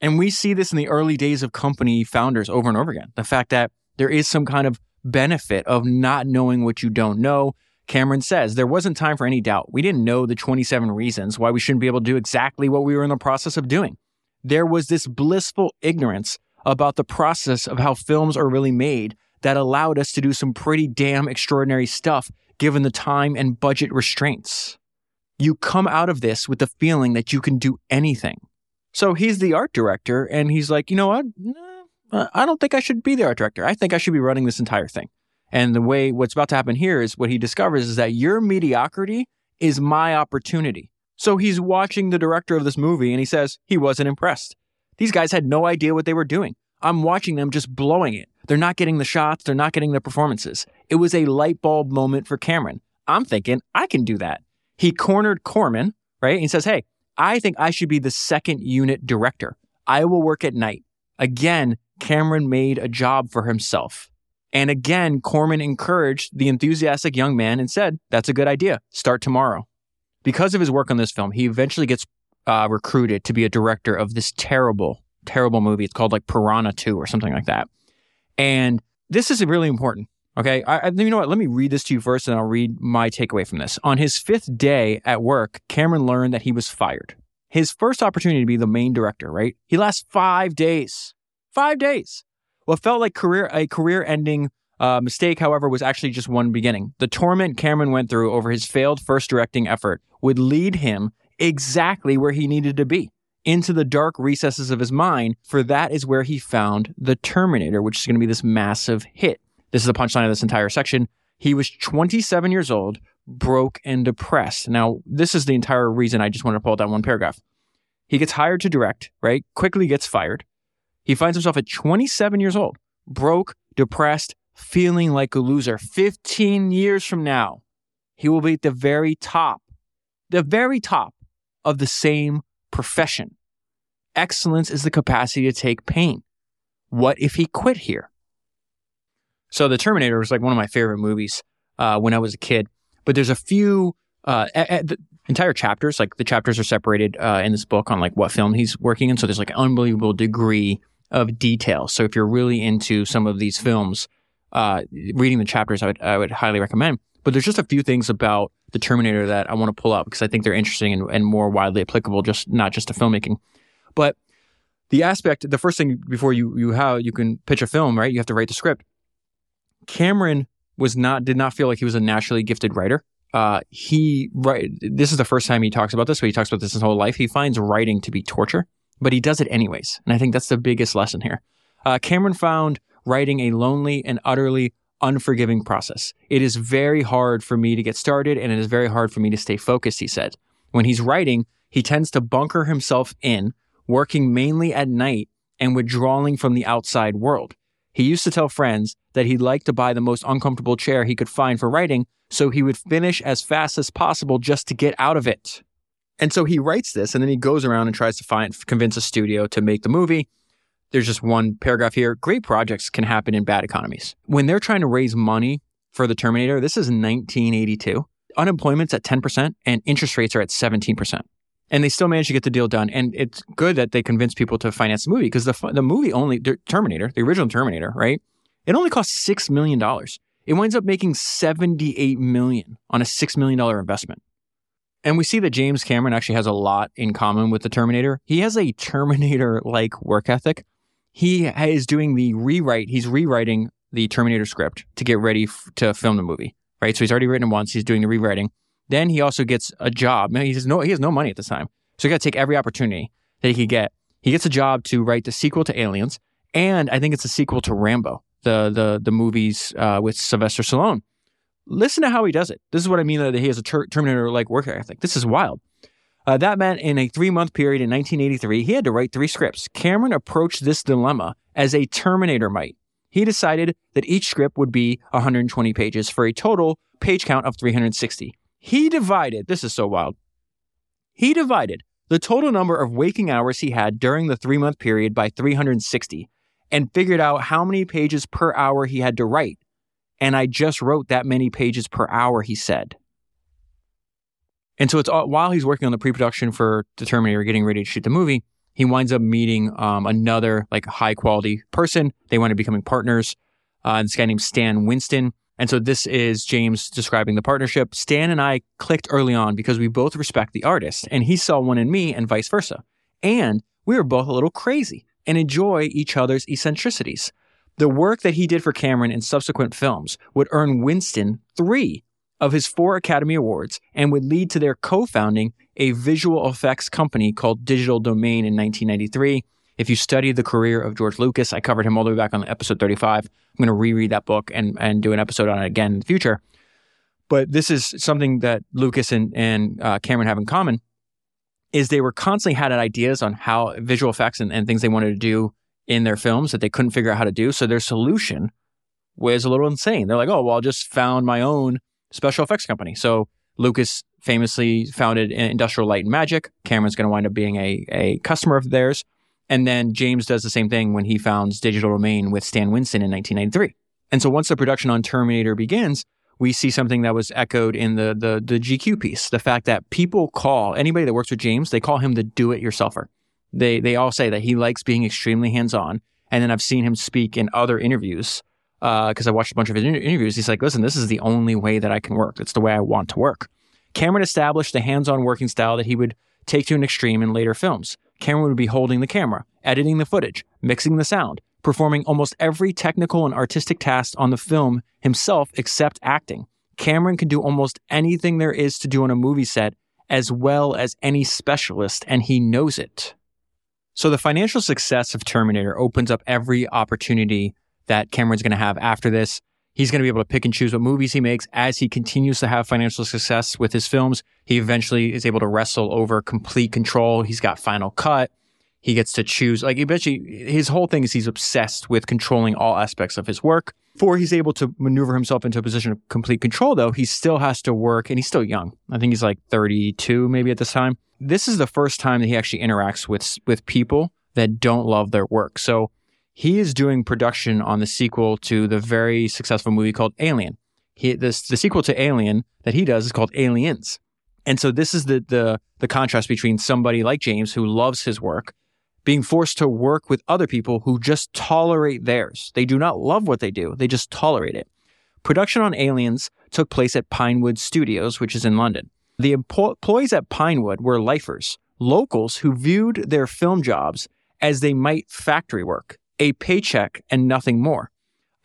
And we see this in the early days of company founders over and over again. The fact that there is some kind of benefit of not knowing what you don't know, Cameron says there wasn't time for any doubt. We didn't know the 27 reasons why we shouldn't be able to do exactly what we were in the process of doing. There was this blissful ignorance about the process of how films are really made that allowed us to do some pretty damn extraordinary stuff given the time and budget restraints. you come out of this with the feeling that you can do anything. So he's the art director, and he's like, you know what? I don't think I should be the art director. I think I should be running this entire thing. And the way what's about to happen here is what he discovers is that your mediocrity is my opportunity. So he's watching the director of this movie and he says he wasn't impressed. These guys had no idea what they were doing. I'm watching them just blowing it. They're not getting the shots, they're not getting the performances. It was a light bulb moment for Cameron. I'm thinking, I can do that. He cornered Corman, right? And he says, Hey, I think I should be the second unit director. I will work at night. Again, Cameron made a job for himself. And again, Corman encouraged the enthusiastic young man and said, That's a good idea. Start tomorrow. Because of his work on this film, he eventually gets uh, recruited to be a director of this terrible, terrible movie. It's called like Piranha 2 or something like that. And this is really important. Okay. I, I, you know what? Let me read this to you first and I'll read my takeaway from this. On his fifth day at work, Cameron learned that he was fired. His first opportunity to be the main director, right? He lasts five days. Five days. What felt like career a career ending uh, mistake, however, was actually just one beginning. The torment Cameron went through over his failed first directing effort would lead him exactly where he needed to be into the dark recesses of his mind, for that is where he found The Terminator, which is going to be this massive hit. This is the punchline of this entire section. He was 27 years old, broke and depressed. Now, this is the entire reason I just wanted to pull out that one paragraph. He gets hired to direct, right? Quickly gets fired. He finds himself at 27 years old, broke, depressed, feeling like a loser. 15 years from now, he will be at the very top, the very top of the same profession. Excellence is the capacity to take pain. What if he quit here? So, The Terminator was like one of my favorite movies uh, when I was a kid. But there's a few uh, the entire chapters, like the chapters are separated uh, in this book on like what film he's working in. So there's like an unbelievable degree of detail. So if you're really into some of these films, uh, reading the chapters, I would, I would highly recommend. But there's just a few things about the Terminator that I want to pull up because I think they're interesting and, and more widely applicable, just not just to filmmaking. But the aspect, the first thing before you you have you can pitch a film, right? You have to write the script. Cameron was not did not feel like he was a naturally gifted writer. Uh, he right. This is the first time he talks about this, but he talks about this his whole life. He finds writing to be torture, but he does it anyways, and I think that's the biggest lesson here. Uh, Cameron found writing a lonely and utterly unforgiving process. It is very hard for me to get started, and it is very hard for me to stay focused. He said, when he's writing, he tends to bunker himself in, working mainly at night and withdrawing from the outside world. He used to tell friends that he'd like to buy the most uncomfortable chair he could find for writing so he would finish as fast as possible just to get out of it. And so he writes this and then he goes around and tries to find convince a studio to make the movie. There's just one paragraph here. Great projects can happen in bad economies. When they're trying to raise money for the Terminator, this is 1982. Unemployment's at 10% and interest rates are at 17% and they still managed to get the deal done. And it's good that they convinced people to finance the movie because the the movie only Terminator, the original Terminator, right? It only cost six million dollars. It winds up making 78 million on a six million dollar investment. And we see that James Cameron actually has a lot in common with the Terminator. He has a Terminator like work ethic. He is doing the rewrite. He's rewriting the Terminator script to get ready f- to film the movie. Right. So he's already written it once. He's doing the rewriting. Then he also gets a job. He has no he has no money at this time, so he got to take every opportunity that he could get. He gets a job to write the sequel to Aliens, and I think it's a sequel to Rambo, the the the movies uh, with Sylvester Stallone. Listen to how he does it. This is what I mean that he has a ter- Terminator like work ethic. This is wild. Uh, that meant in a three month period in 1983, he had to write three scripts. Cameron approached this dilemma as a Terminator might. He decided that each script would be 120 pages for a total page count of 360. He divided, this is so wild. He divided the total number of waking hours he had during the three month period by 360 and figured out how many pages per hour he had to write. And I just wrote that many pages per hour, he said. And so it's all, while he's working on the pre production for the Terminator, getting ready to shoot the movie, he winds up meeting um, another like high quality person. They wind up becoming partners. Uh, this guy named Stan Winston. And so this is James describing the partnership. Stan and I clicked early on because we both respect the artist and he saw one in me and vice versa. And we were both a little crazy and enjoy each other's eccentricities. The work that he did for Cameron in subsequent films would earn Winston three of his four Academy Awards and would lead to their co founding a visual effects company called Digital Domain in 1993. If you study the career of George Lucas, I covered him all the way back on episode 35. I'm going to reread that book and, and do an episode on it again in the future. But this is something that Lucas and, and uh, Cameron have in common is they were constantly had ideas on how visual effects and, and things they wanted to do in their films that they couldn't figure out how to do. So their solution was a little insane. They're like, oh, well, I'll just found my own special effects company. So Lucas famously founded Industrial Light and Magic. Cameron's going to wind up being a, a customer of theirs. And then James does the same thing when he founds Digital Domain with Stan Winston in 1993. And so once the production on Terminator begins, we see something that was echoed in the, the, the GQ piece. The fact that people call anybody that works with James, they call him the do it yourselfer. They, they all say that he likes being extremely hands on. And then I've seen him speak in other interviews because uh, I watched a bunch of his interviews. He's like, listen, this is the only way that I can work. It's the way I want to work. Cameron established the hands on working style that he would take to an extreme in later films. Cameron would be holding the camera, editing the footage, mixing the sound, performing almost every technical and artistic task on the film himself except acting. Cameron can do almost anything there is to do on a movie set as well as any specialist, and he knows it. So the financial success of Terminator opens up every opportunity that Cameron's going to have after this. He's going to be able to pick and choose what movies he makes as he continues to have financial success with his films. He eventually is able to wrestle over complete control. He's got Final Cut. He gets to choose. Like eventually, his whole thing is he's obsessed with controlling all aspects of his work. Before he's able to maneuver himself into a position of complete control, though, he still has to work, and he's still young. I think he's like 32, maybe at this time. This is the first time that he actually interacts with with people that don't love their work. So he is doing production on the sequel to the very successful movie called Alien. He, this, the sequel to Alien that he does is called Aliens. And so this is the, the, the contrast between somebody like James who loves his work being forced to work with other people who just tolerate theirs. They do not love what they do, they just tolerate it. Production on Aliens took place at Pinewood Studios, which is in London. The employees at Pinewood were lifers, locals who viewed their film jobs as they might factory work a paycheck and nothing more.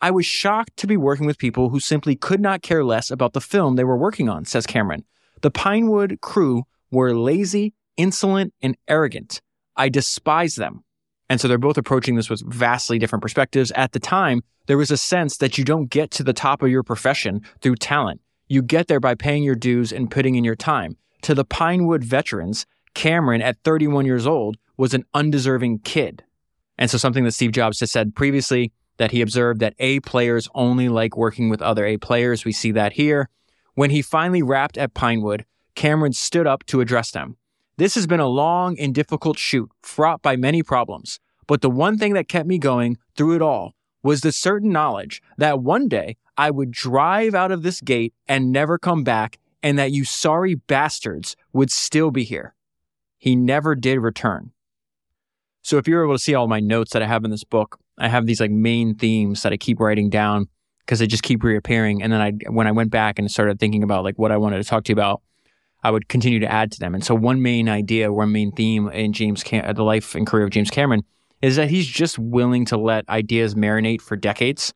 I was shocked to be working with people who simply could not care less about the film they were working on, says Cameron. The Pinewood crew were lazy, insolent, and arrogant. I despise them. And so they're both approaching this with vastly different perspectives. At the time, there was a sense that you don't get to the top of your profession through talent. You get there by paying your dues and putting in your time. To the Pinewood veterans, Cameron, at 31 years old, was an undeserving kid. And so something that Steve Jobs has said previously that he observed that A players only like working with other A players. We see that here. When he finally wrapped at Pinewood, Cameron stood up to address them. This has been a long and difficult shoot, fraught by many problems. But the one thing that kept me going through it all was the certain knowledge that one day I would drive out of this gate and never come back, and that you sorry bastards would still be here. He never did return. So if you're able to see all my notes that I have in this book, I have these like main themes that I keep writing down because they just keep reappearing. And then I, when I went back and started thinking about like what I wanted to talk to you about, I would continue to add to them. And so one main idea, one main theme in James, Cam- the life and career of James Cameron is that he's just willing to let ideas marinate for decades.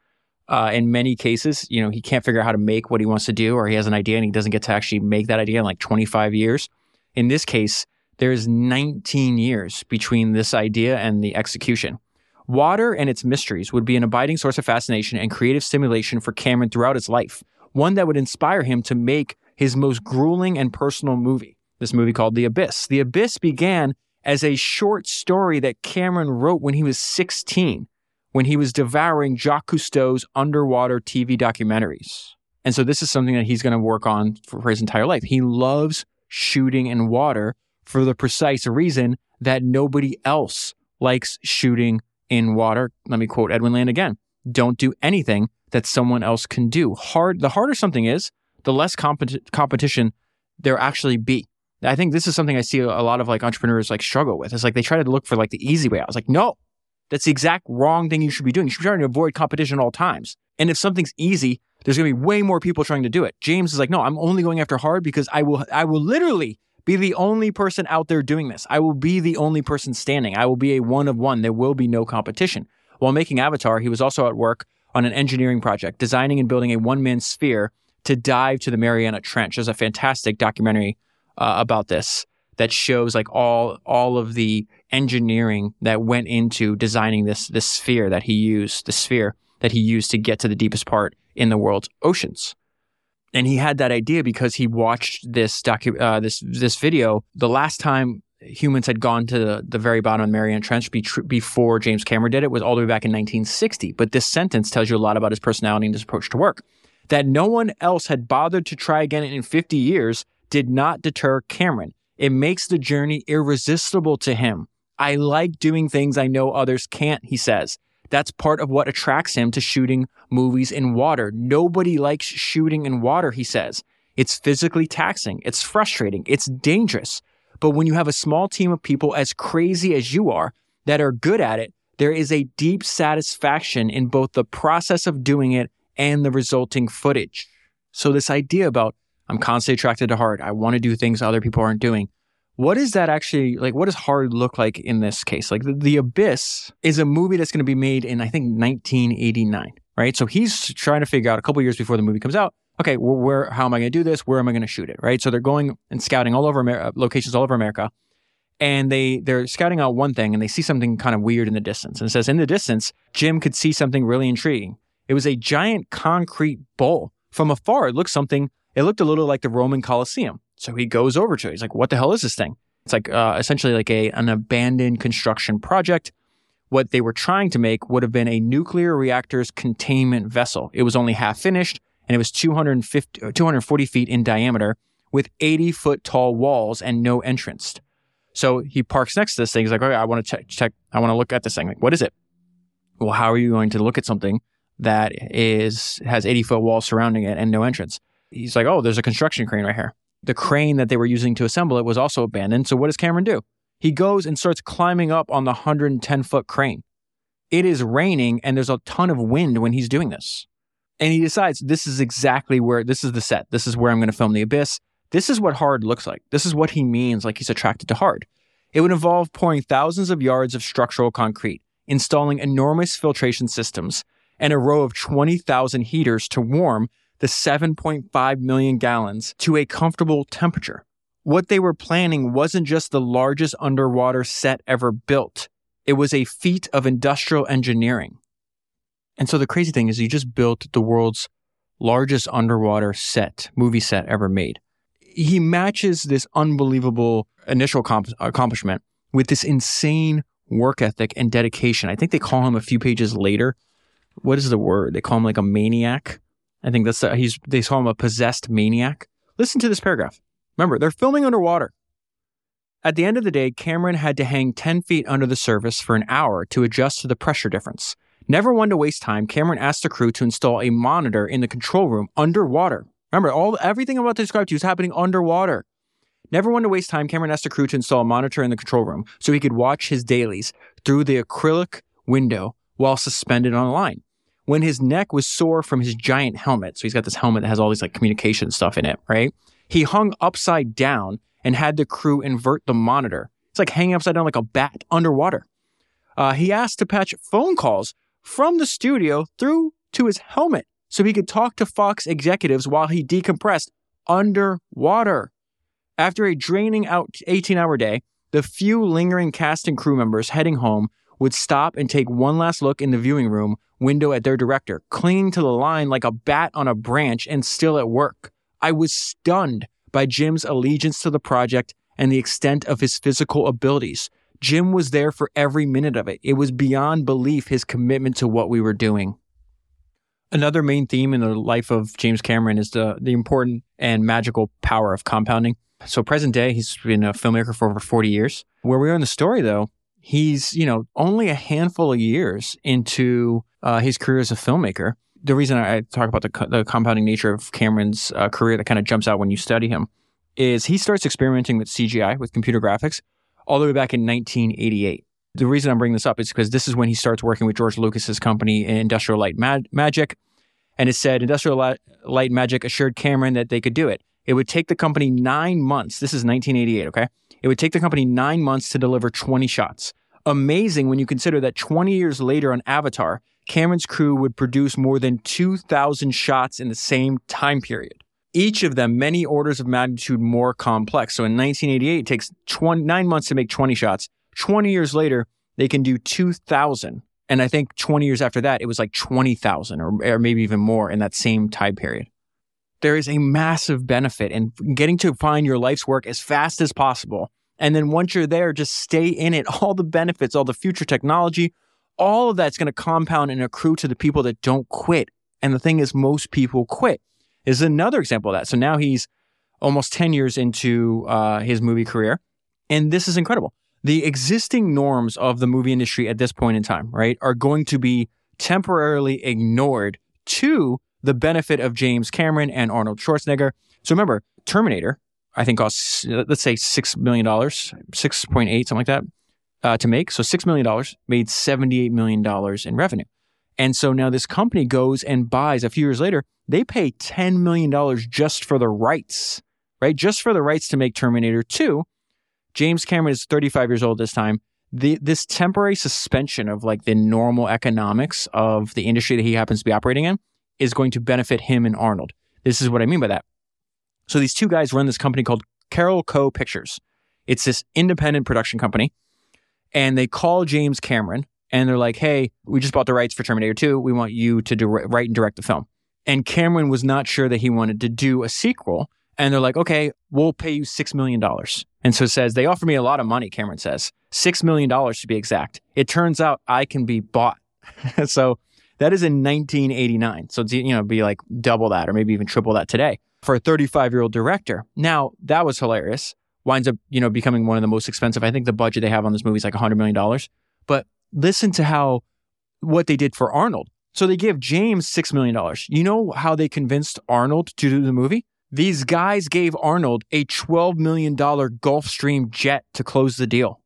Uh, in many cases, you know, he can't figure out how to make what he wants to do, or he has an idea and he doesn't get to actually make that idea in like 25 years. In this case, there's 19 years between this idea and the execution. Water and its mysteries would be an abiding source of fascination and creative stimulation for Cameron throughout his life, one that would inspire him to make his most grueling and personal movie, this movie called The Abyss. The Abyss began as a short story that Cameron wrote when he was 16, when he was devouring Jacques Cousteau's underwater TV documentaries. And so this is something that he's going to work on for his entire life. He loves shooting in water for the precise reason that nobody else likes shooting in water. Let me quote Edwin Land again. Don't do anything that someone else can do. Hard the harder something is, the less compet- competition there actually be. I think this is something I see a lot of like entrepreneurs like struggle with. It's like they try to look for like the easy way. I was like, no, that's the exact wrong thing you should be doing. You should be trying to avoid competition at all times. And if something's easy, there's going to be way more people trying to do it. James is like, no, I'm only going after hard because I will, I will literally be the only person out there doing this. I will be the only person standing. I will be a one of one. There will be no competition. While making Avatar, he was also at work on an engineering project, designing and building a one man sphere to dive to the Mariana Trench. There's a fantastic documentary uh, about this that shows like all all of the engineering that went into designing this this sphere that he used, the sphere that he used to get to the deepest part in the world's oceans. And he had that idea because he watched this docu- uh, this this video the last time humans had gone to the, the very bottom of the Mariana Trench be tr- before James Cameron did it was all the way back in 1960. But this sentence tells you a lot about his personality and his approach to work. That no one else had bothered to try again in 50 years did not deter Cameron. It makes the journey irresistible to him. I like doing things I know others can't, he says. That's part of what attracts him to shooting movies in water. Nobody likes shooting in water, he says. It's physically taxing. It's frustrating. It's dangerous. But when you have a small team of people as crazy as you are that are good at it, there is a deep satisfaction in both the process of doing it and the resulting footage. So this idea about I'm constantly attracted to hard, I want to do things other people aren't doing. What is that actually like? What does hard look like in this case? Like the, the Abyss is a movie that's going to be made in, I think, 1989, right? So he's trying to figure out a couple years before the movie comes out okay, where, how am I going to do this? Where am I going to shoot it? Right. So they're going and scouting all over Amer- uh, locations all over America, and they they're scouting out one thing, and they see something kind of weird in the distance. And says in the distance, Jim could see something really intriguing. It was a giant concrete bowl. From afar, it looked something. It looked a little like the Roman Colosseum. So he goes over to it. He's like, "What the hell is this thing?" It's like uh, essentially like a an abandoned construction project. What they were trying to make would have been a nuclear reactor's containment vessel. It was only half finished and it was 250, uh, 240 feet in diameter with 80 foot tall walls and no entrance. So he parks next to this thing. He's like, okay, I want to check, check, I want to look at this thing. Like, what is it? Well, how are you going to look at something that is, has 80 foot walls surrounding it and no entrance? He's like, oh, there's a construction crane right here. The crane that they were using to assemble it was also abandoned. So what does Cameron do? He goes and starts climbing up on the 110 foot crane. It is raining and there's a ton of wind when he's doing this. And he decides this is exactly where this is the set. This is where I'm going to film the abyss. This is what hard looks like. This is what he means like he's attracted to hard. It would involve pouring thousands of yards of structural concrete, installing enormous filtration systems, and a row of 20,000 heaters to warm the 7.5 million gallons to a comfortable temperature. What they were planning wasn't just the largest underwater set ever built. It was a feat of industrial engineering. And so the crazy thing is, he just built the world's largest underwater set, movie set ever made. He matches this unbelievable initial comp- accomplishment with this insane work ethic and dedication. I think they call him a few pages later. What is the word? They call him like a maniac. I think that's uh, he's they call him a possessed maniac. Listen to this paragraph. Remember, they're filming underwater. At the end of the day, Cameron had to hang 10 feet under the surface for an hour to adjust to the pressure difference. Never one to waste time, Cameron asked the crew to install a monitor in the control room underwater. Remember, all everything I'm about to describe to you is happening underwater. Never one to waste time, Cameron asked the crew to install a monitor in the control room so he could watch his dailies through the acrylic window while suspended on a line. When his neck was sore from his giant helmet, so he's got this helmet that has all these like communication stuff in it, right? He hung upside down and had the crew invert the monitor. It's like hanging upside down like a bat underwater. Uh, he asked to patch phone calls from the studio through to his helmet so he could talk to Fox executives while he decompressed underwater. After a draining out 18 hour day, the few lingering cast and crew members heading home would stop and take one last look in the viewing room window at their director, clinging to the line like a bat on a branch and still at work. I was stunned by Jim's allegiance to the project and the extent of his physical abilities. Jim was there for every minute of it. It was beyond belief his commitment to what we were doing. Another main theme in the life of James Cameron is the, the important and magical power of compounding. So, present day, he's been a filmmaker for over 40 years. Where we are in the story, though, he's, you know, only a handful of years into uh, his career as a filmmaker. The reason I talk about the, the compounding nature of Cameron's uh, career that kind of jumps out when you study him is he starts experimenting with CGI, with computer graphics, all the way back in 1988. The reason I'm bringing this up is because this is when he starts working with George Lucas's company, Industrial Light Mag- Magic. And it said Industrial Light Magic assured Cameron that they could do it. It would take the company nine months. This is 1988, okay? It would take the company nine months to deliver 20 shots. Amazing when you consider that 20 years later on Avatar, Cameron's crew would produce more than 2,000 shots in the same time period. Each of them many orders of magnitude more complex. So in 1988, it takes 20, nine months to make 20 shots. 20 years later, they can do 2,000. And I think 20 years after that, it was like 20,000 or, or maybe even more in that same time period. There is a massive benefit in getting to find your life's work as fast as possible. And then once you're there, just stay in it. All the benefits, all the future technology, all of that's going to compound and accrue to the people that don't quit. And the thing is, most people quit. Is another example of that. So now he's almost 10 years into uh, his movie career. And this is incredible the existing norms of the movie industry at this point in time, right, are going to be temporarily ignored to the benefit of James Cameron and Arnold Schwarzenegger. So remember, Terminator, I think cost let's say six million dollars, six point eight, something like that, uh, to make. So six million dollars made seventy-eight million dollars in revenue. And so now this company goes and buys a few years later, they pay $10 million just for the rights, right? Just for the rights to make Terminator 2 James Cameron is 35 years old this time. The, this temporary suspension of like the normal economics of the industry that he happens to be operating in is going to benefit him and Arnold. This is what I mean by that. So these two guys run this company called Carolco Pictures. It's this independent production company. And they call James Cameron and they're like, hey, we just bought the rights for Terminator 2. We want you to write and direct the film. And Cameron was not sure that he wanted to do a sequel and they're like, okay, we'll pay you $6 million. And so it says, they offer me a lot of money, Cameron says, $6 million to be exact. It turns out I can be bought. so that is in 1989. So, it's you know, be like double that or maybe even triple that today for a 35 year old director. Now, that was hilarious. Winds up, you know, becoming one of the most expensive. I think the budget they have on this movie is like $100 million. But listen to how, what they did for Arnold. So they gave James $6 million. You know how they convinced Arnold to do the movie? These guys gave Arnold a $12 million Gulfstream jet to close the deal.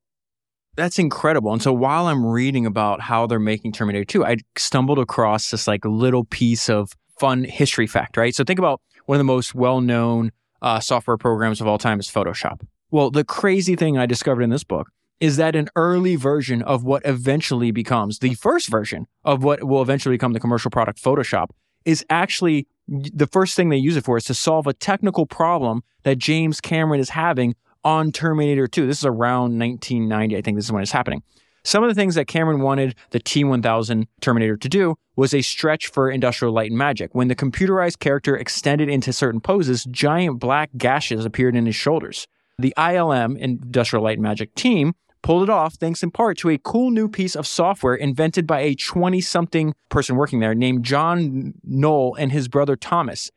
That's incredible. And so while I'm reading about how they're making Terminator 2, I stumbled across this like little piece of fun history fact, right? So think about one of the most well-known uh, software programs of all time is Photoshop. Well, the crazy thing I discovered in this book is that an early version of what eventually becomes the first version of what will eventually become the commercial product Photoshop is actually the first thing they use it for is to solve a technical problem that James Cameron is having on Terminator 2. This is around 1990, I think this is when it's happening. Some of the things that Cameron wanted the T1000 Terminator to do was a stretch for Industrial Light and Magic. When the computerized character extended into certain poses, giant black gashes appeared in his shoulders. The ILM, Industrial Light and Magic team, pulled it off thanks in part to a cool new piece of software invented by a 20 something person working there named John Knoll and his brother Thomas,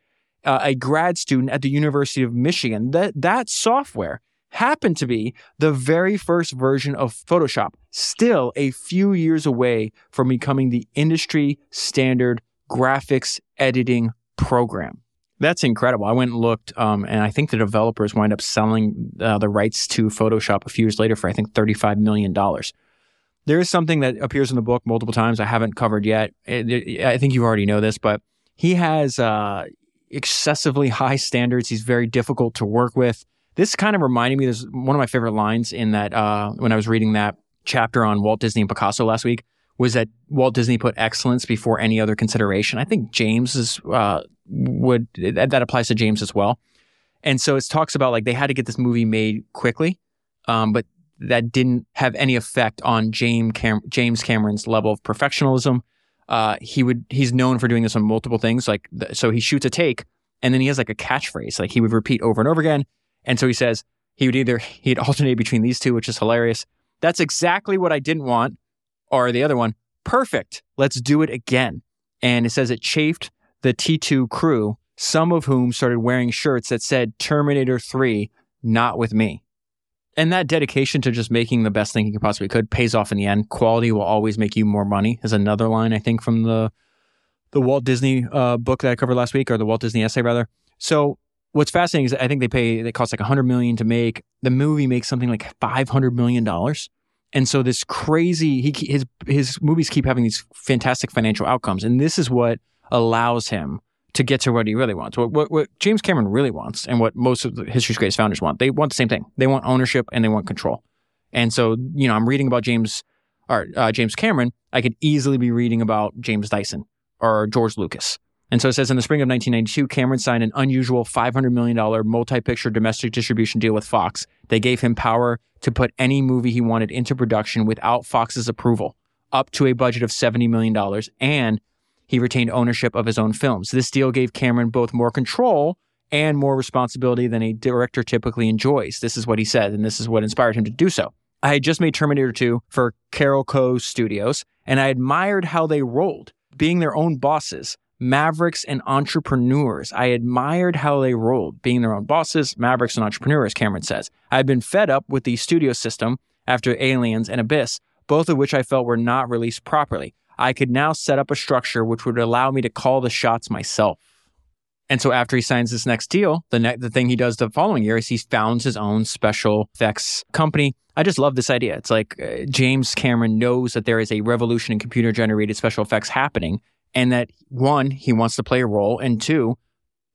uh, a grad student at the University of Michigan. That, that software happened to be the very first version of Photoshop, still a few years away from becoming the industry standard graphics editing program. That's incredible. I went and looked, um, and I think the developers wind up selling uh, the rights to Photoshop a few years later for I think thirty-five million dollars. There is something that appears in the book multiple times I haven't covered yet. I think you already know this, but he has uh, excessively high standards. He's very difficult to work with. This kind of reminded me. There's one of my favorite lines in that uh, when I was reading that chapter on Walt Disney and Picasso last week was that Walt Disney put excellence before any other consideration. I think James is uh, would that applies to James as well. And so it talks about like they had to get this movie made quickly, um, but that didn't have any effect on James Cam- James Cameron's level of professionalism. Uh, he would he's known for doing this on multiple things. Like th- so, he shoots a take and then he has like a catchphrase like he would repeat over and over again. And so he says he would either he'd alternate between these two, which is hilarious. That's exactly what I didn't want, or the other one, perfect. Let's do it again. And it says it chafed the T2 crew, some of whom started wearing shirts that said Terminator 3, not with me. And that dedication to just making the best thing you possibly could pays off in the end. Quality will always make you more money is another line I think from the the Walt Disney uh, book that I covered last week, or the Walt Disney essay rather. So what's fascinating is I think they pay they cost like 100 million to make. The movie makes something like 500 million dollars. And so this crazy he his his movies keep having these fantastic financial outcomes, and this is what allows him to get to what he really wants. What, what, what James Cameron really wants, and what most of the history's greatest founders want, they want the same thing. They want ownership and they want control. And so, you know, I'm reading about James or uh, James Cameron, I could easily be reading about James Dyson or George Lucas. And so it says in the spring of 1992, Cameron signed an unusual $500 million multi picture domestic distribution deal with Fox. They gave him power to put any movie he wanted into production without Fox's approval, up to a budget of $70 million, and he retained ownership of his own films. This deal gave Cameron both more control and more responsibility than a director typically enjoys. This is what he said, and this is what inspired him to do so. I had just made Terminator 2 for Carol Carolco Studios, and I admired how they rolled, being their own bosses mavericks and entrepreneurs. I admired how they rolled, being their own bosses, mavericks and entrepreneurs, Cameron says. I had been fed up with the studio system after Aliens and Abyss, both of which I felt were not released properly. I could now set up a structure which would allow me to call the shots myself. And so after he signs this next deal, the ne- the thing he does the following year is he founds his own special effects company. I just love this idea. It's like uh, James Cameron knows that there is a revolution in computer generated special effects happening and that one, he wants to play a role, and two,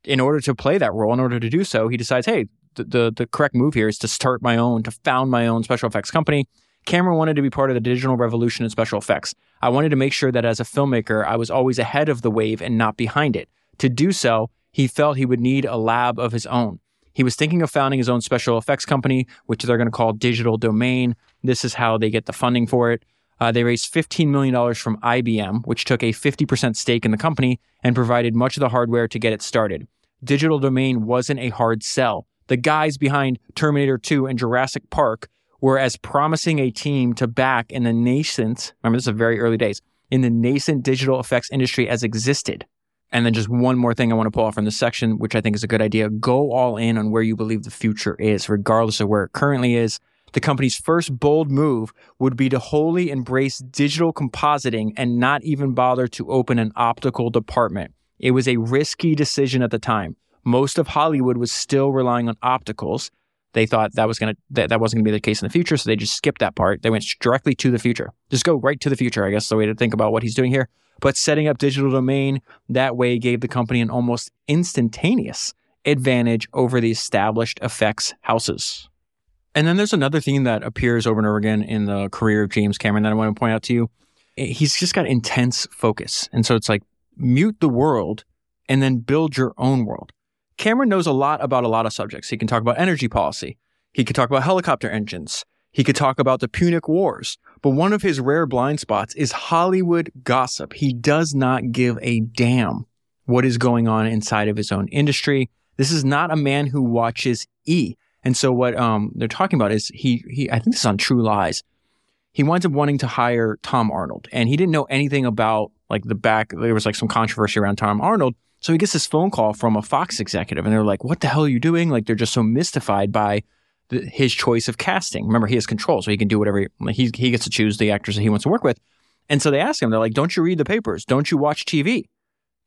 in order to play that role, in order to do so, he decides, hey, the, the, the correct move here is to start my own, to found my own special effects company. Cameron wanted to be part of the digital revolution in special effects. I wanted to make sure that as a filmmaker, I was always ahead of the wave and not behind it. To do so, he felt he would need a lab of his own. He was thinking of founding his own special effects company, which they're going to call Digital Domain. This is how they get the funding for it. Uh, they raised $15 million from IBM, which took a 50% stake in the company and provided much of the hardware to get it started. Digital Domain wasn't a hard sell. The guys behind Terminator 2 and Jurassic Park were as promising a team to back in the nascent, remember this is very early days, in the nascent digital effects industry as existed. And then just one more thing I want to pull off from this section, which I think is a good idea. Go all in on where you believe the future is, regardless of where it currently is. The company's first bold move would be to wholly embrace digital compositing and not even bother to open an optical department. It was a risky decision at the time. Most of Hollywood was still relying on opticals. They thought that was going to that, that wasn't going to be the case in the future, so they just skipped that part. They went directly to the future. Just go right to the future, I guess, the way to think about what he's doing here. But setting up digital domain that way gave the company an almost instantaneous advantage over the established effects houses. And then there's another theme that appears over and over again in the career of James Cameron that I want to point out to you. Eh, he's just got intense focus. And so it's like mute the world and then build your own world. Cameron knows a lot about a lot of subjects. He can talk about energy policy. He could talk about helicopter engines. He could talk about the Punic Wars. But one of his rare blind spots is Hollywood gossip. He does not give a damn what is going on inside of his own industry. This is not a man who watches E. And so what um, they're talking about is he he I think this is on True Lies. He winds up wanting to hire Tom Arnold, and he didn't know anything about like the back. There was like some controversy around Tom Arnold, so he gets this phone call from a Fox executive, and they're like, "What the hell are you doing?" Like they're just so mystified by the, his choice of casting. Remember, he has control, so he can do whatever he, he he gets to choose the actors that he wants to work with. And so they ask him, they're like, "Don't you read the papers? Don't you watch TV?"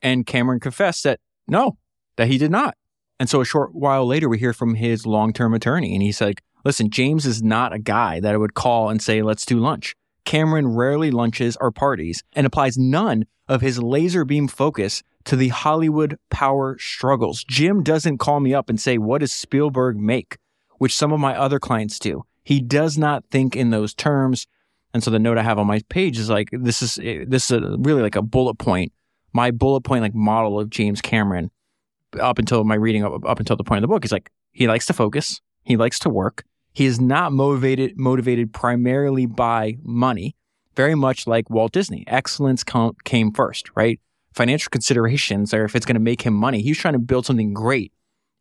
And Cameron confessed that no, that he did not. And so a short while later, we hear from his long term attorney, and he's like, listen, James is not a guy that I would call and say, let's do lunch. Cameron rarely lunches or parties and applies none of his laser beam focus to the Hollywood power struggles. Jim doesn't call me up and say, what does Spielberg make? Which some of my other clients do. He does not think in those terms. And so the note I have on my page is like, this is, eh, this is a, really like a bullet point, my bullet point like model of James Cameron up until my reading up, up until the point of the book. He's like, he likes to focus. He likes to work. He is not motivated motivated primarily by money. Very much like Walt Disney, excellence came first, right? Financial considerations, or if it's going to make him money, he's trying to build something great,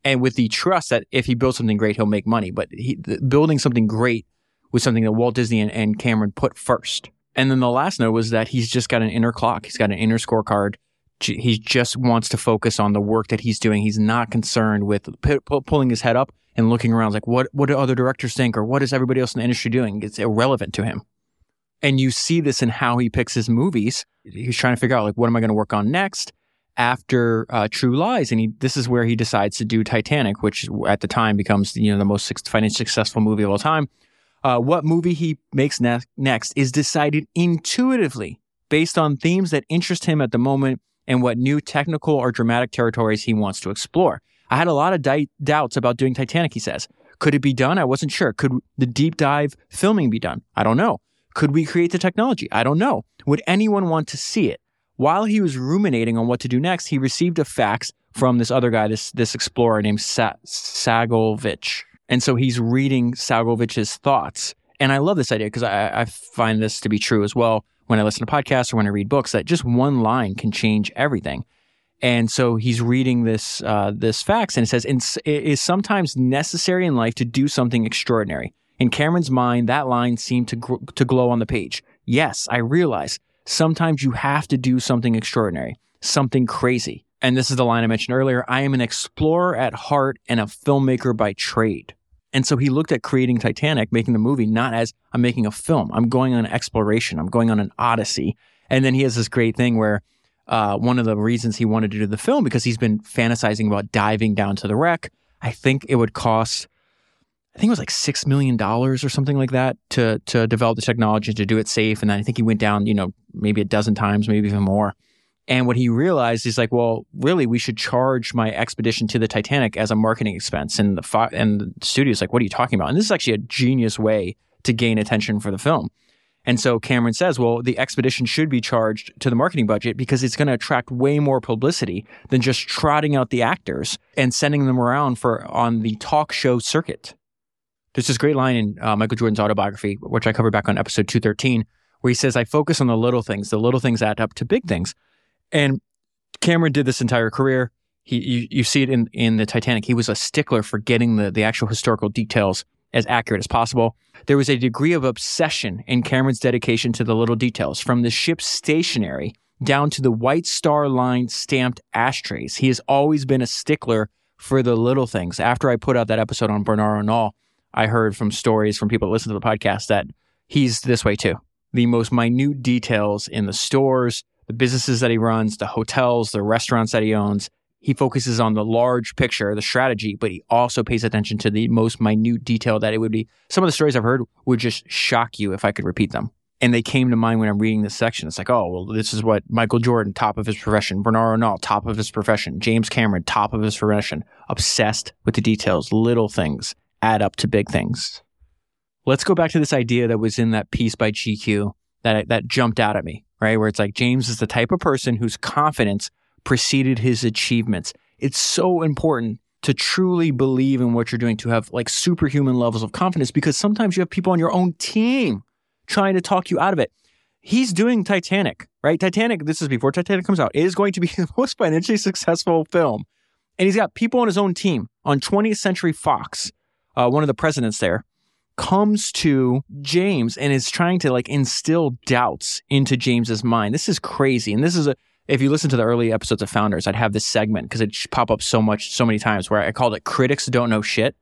and with the trust that if he builds something great, he'll make money. But he, building something great was something that Walt Disney and, and Cameron put first. And then the last note was that he's just got an inner clock. He's got an inner scorecard he just wants to focus on the work that he's doing. He's not concerned with p- p- pulling his head up and looking around like what what do other directors think or what is everybody else in the industry doing? It's irrelevant to him. And you see this in how he picks his movies. He's trying to figure out like what am I going to work on next after uh, True Lies, and he this is where he decides to do Titanic, which at the time becomes you know the most financially successful movie of all time. Uh, what movie he makes ne- next is decided intuitively based on themes that interest him at the moment and what new technical or dramatic territories he wants to explore. I had a lot of di- doubts about doing Titanic, he says. Could it be done? I wasn't sure. Could the deep dive filming be done? I don't know. Could we create the technology? I don't know. Would anyone want to see it? While he was ruminating on what to do next, he received a fax from this other guy, this this explorer named Sa- Sagovich. And so he's reading Sagovich's thoughts. And I love this idea because I, I find this to be true as well when I listen to podcasts or when I read books that just one line can change everything. And so he's reading this uh, this fax, and it says, "It is sometimes necessary in life to do something extraordinary." In Cameron's mind, that line seemed to gr- to glow on the page. Yes, I realize sometimes you have to do something extraordinary, something crazy. And this is the line I mentioned earlier. I am an explorer at heart and a filmmaker by trade. And so he looked at creating Titanic, making the movie, not as I'm making a film. I'm going on an exploration. I'm going on an odyssey. And then he has this great thing where uh, one of the reasons he wanted to do the film because he's been fantasizing about diving down to the wreck. I think it would cost, I think it was like six million dollars or something like that to to develop the technology to do it safe. And then I think he went down, you know, maybe a dozen times, maybe even more. And what he realized is like, well, really, we should charge my expedition to the Titanic as a marketing expense. And the fi- and the studio's like, what are you talking about? And this is actually a genius way to gain attention for the film. And so Cameron says, well, the expedition should be charged to the marketing budget because it's going to attract way more publicity than just trotting out the actors and sending them around for on the talk show circuit. There's this great line in uh, Michael Jordan's autobiography, which I covered back on episode 213, where he says, I focus on the little things. The little things add up to big things. And Cameron did this entire career. He, you, you see it in, in the Titanic. He was a stickler for getting the, the actual historical details as accurate as possible. There was a degree of obsession in Cameron's dedication to the little details, from the ship's stationery down to the White Star Line stamped ashtrays. He has always been a stickler for the little things. After I put out that episode on Bernard Arnault, I heard from stories from people that listen to the podcast that he's this way too. The most minute details in the stores, the businesses that he runs, the hotels, the restaurants that he owns, he focuses on the large picture, the strategy, but he also pays attention to the most minute detail that it would be. Some of the stories I've heard would just shock you if I could repeat them. And they came to mind when I'm reading this section. It's like, oh, well, this is what Michael Jordan, top of his profession, Bernard Arnault, top of his profession, James Cameron, top of his profession, obsessed with the details, little things add up to big things. Let's go back to this idea that was in that piece by GQ that, that jumped out at me, right? Where it's like James is the type of person whose confidence preceded his achievements. It's so important to truly believe in what you're doing, to have like superhuman levels of confidence, because sometimes you have people on your own team trying to talk you out of it. He's doing Titanic, right? Titanic, this is before Titanic comes out, it is going to be the most financially successful film. And he's got people on his own team on 20th Century Fox. Uh, one of the presidents there comes to James and is trying to like instill doubts into James's mind. This is crazy. And this is a if you listen to the early episodes of Founders, I'd have this segment because it pop up so much, so many times where I called it "Critics Don't Know Shit."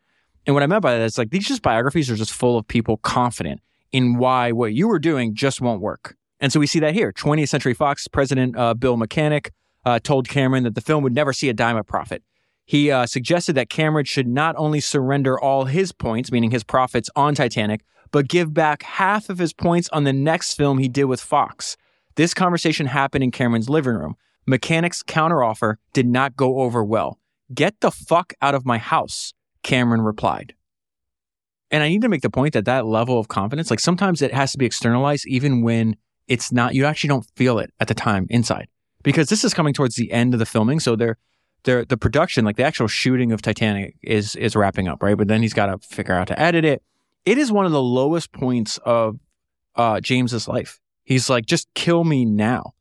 And what I meant by that is like these just biographies are just full of people confident in why what you were doing just won't work. And so we see that here. 20th Century Fox president uh, Bill Mechanic uh, told Cameron that the film would never see a dime of profit. He uh, suggested that Cameron should not only surrender all his points, meaning his profits on Titanic, but give back half of his points on the next film he did with Fox. This conversation happened in Cameron's living room. Mechanic's counteroffer did not go over well. Get the fuck out of my house, Cameron replied. And I need to make the point that that level of confidence, like sometimes it has to be externalized even when it's not, you actually don't feel it at the time inside. Because this is coming towards the end of the filming. So they're, they're, the production, like the actual shooting of Titanic is, is wrapping up, right? But then he's got to figure out to edit it. It is one of the lowest points of uh, James's life. He's like, just kill me now.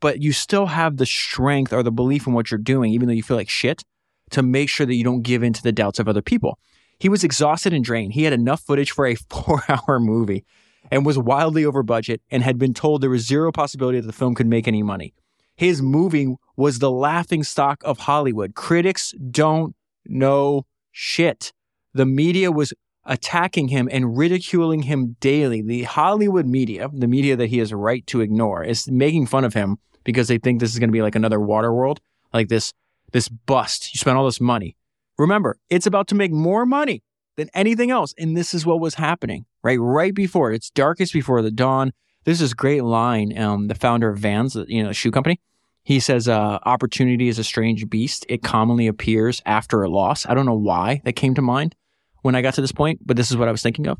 But you still have the strength or the belief in what you're doing, even though you feel like shit, to make sure that you don't give in to the doubts of other people. He was exhausted and drained. He had enough footage for a four hour movie and was wildly over budget and had been told there was zero possibility that the film could make any money. His movie was the laughing stock of Hollywood. Critics don't know shit. The media was attacking him and ridiculing him daily. The Hollywood media, the media that he has a right to ignore, is making fun of him because they think this is going to be like another Waterworld, like this this bust. You spent all this money. Remember, it's about to make more money than anything else, and this is what was happening right right before it's darkest before the dawn. There's is great line. Um, the founder of Vans, you know, shoe company, he says, uh, "Opportunity is a strange beast. It commonly appears after a loss." I don't know why that came to mind when I got to this point, but this is what I was thinking of.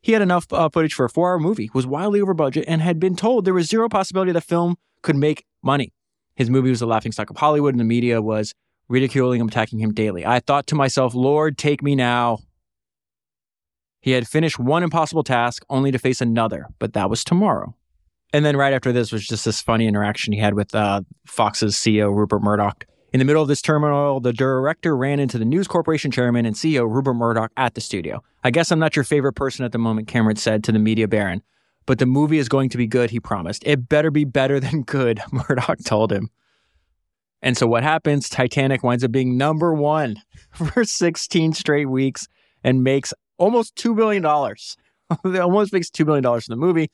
He had enough uh, footage for a four hour movie, was wildly over budget, and had been told there was zero possibility the film could make money. His movie was the laughingstock of Hollywood, and the media was ridiculing him, attacking him daily. I thought to myself, Lord, take me now. He had finished one impossible task only to face another, but that was tomorrow. And then right after this was just this funny interaction he had with uh, Fox's CEO, Rupert Murdoch. In the middle of this turmoil, the director ran into the News Corporation chairman and CEO, Rupert Murdoch, at the studio. I guess I'm not your favorite person at the moment, Cameron said to the media baron, but the movie is going to be good, he promised. It better be better than good, Murdoch told him. And so what happens? Titanic winds up being number one for 16 straight weeks and makes almost $2 billion. almost makes $2 billion in the movie.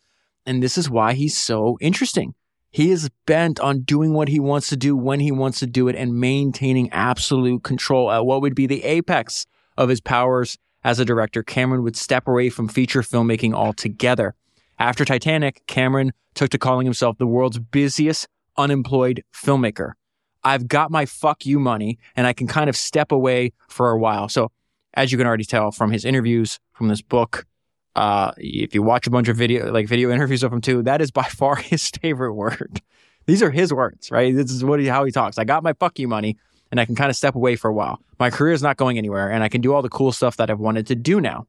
And this is why he's so interesting. He is bent on doing what he wants to do when he wants to do it and maintaining absolute control at what would be the apex of his powers as a director. Cameron would step away from feature filmmaking altogether. After Titanic, Cameron took to calling himself the world's busiest unemployed filmmaker. I've got my fuck you money and I can kind of step away for a while. So, as you can already tell from his interviews, from this book, uh, if you watch a bunch of video, like video interviews of him too, that is by far his favorite word. These are his words, right? This is what he, how he talks. I got my fuck you money and I can kind of step away for a while. My career is not going anywhere and I can do all the cool stuff that I've wanted to do now.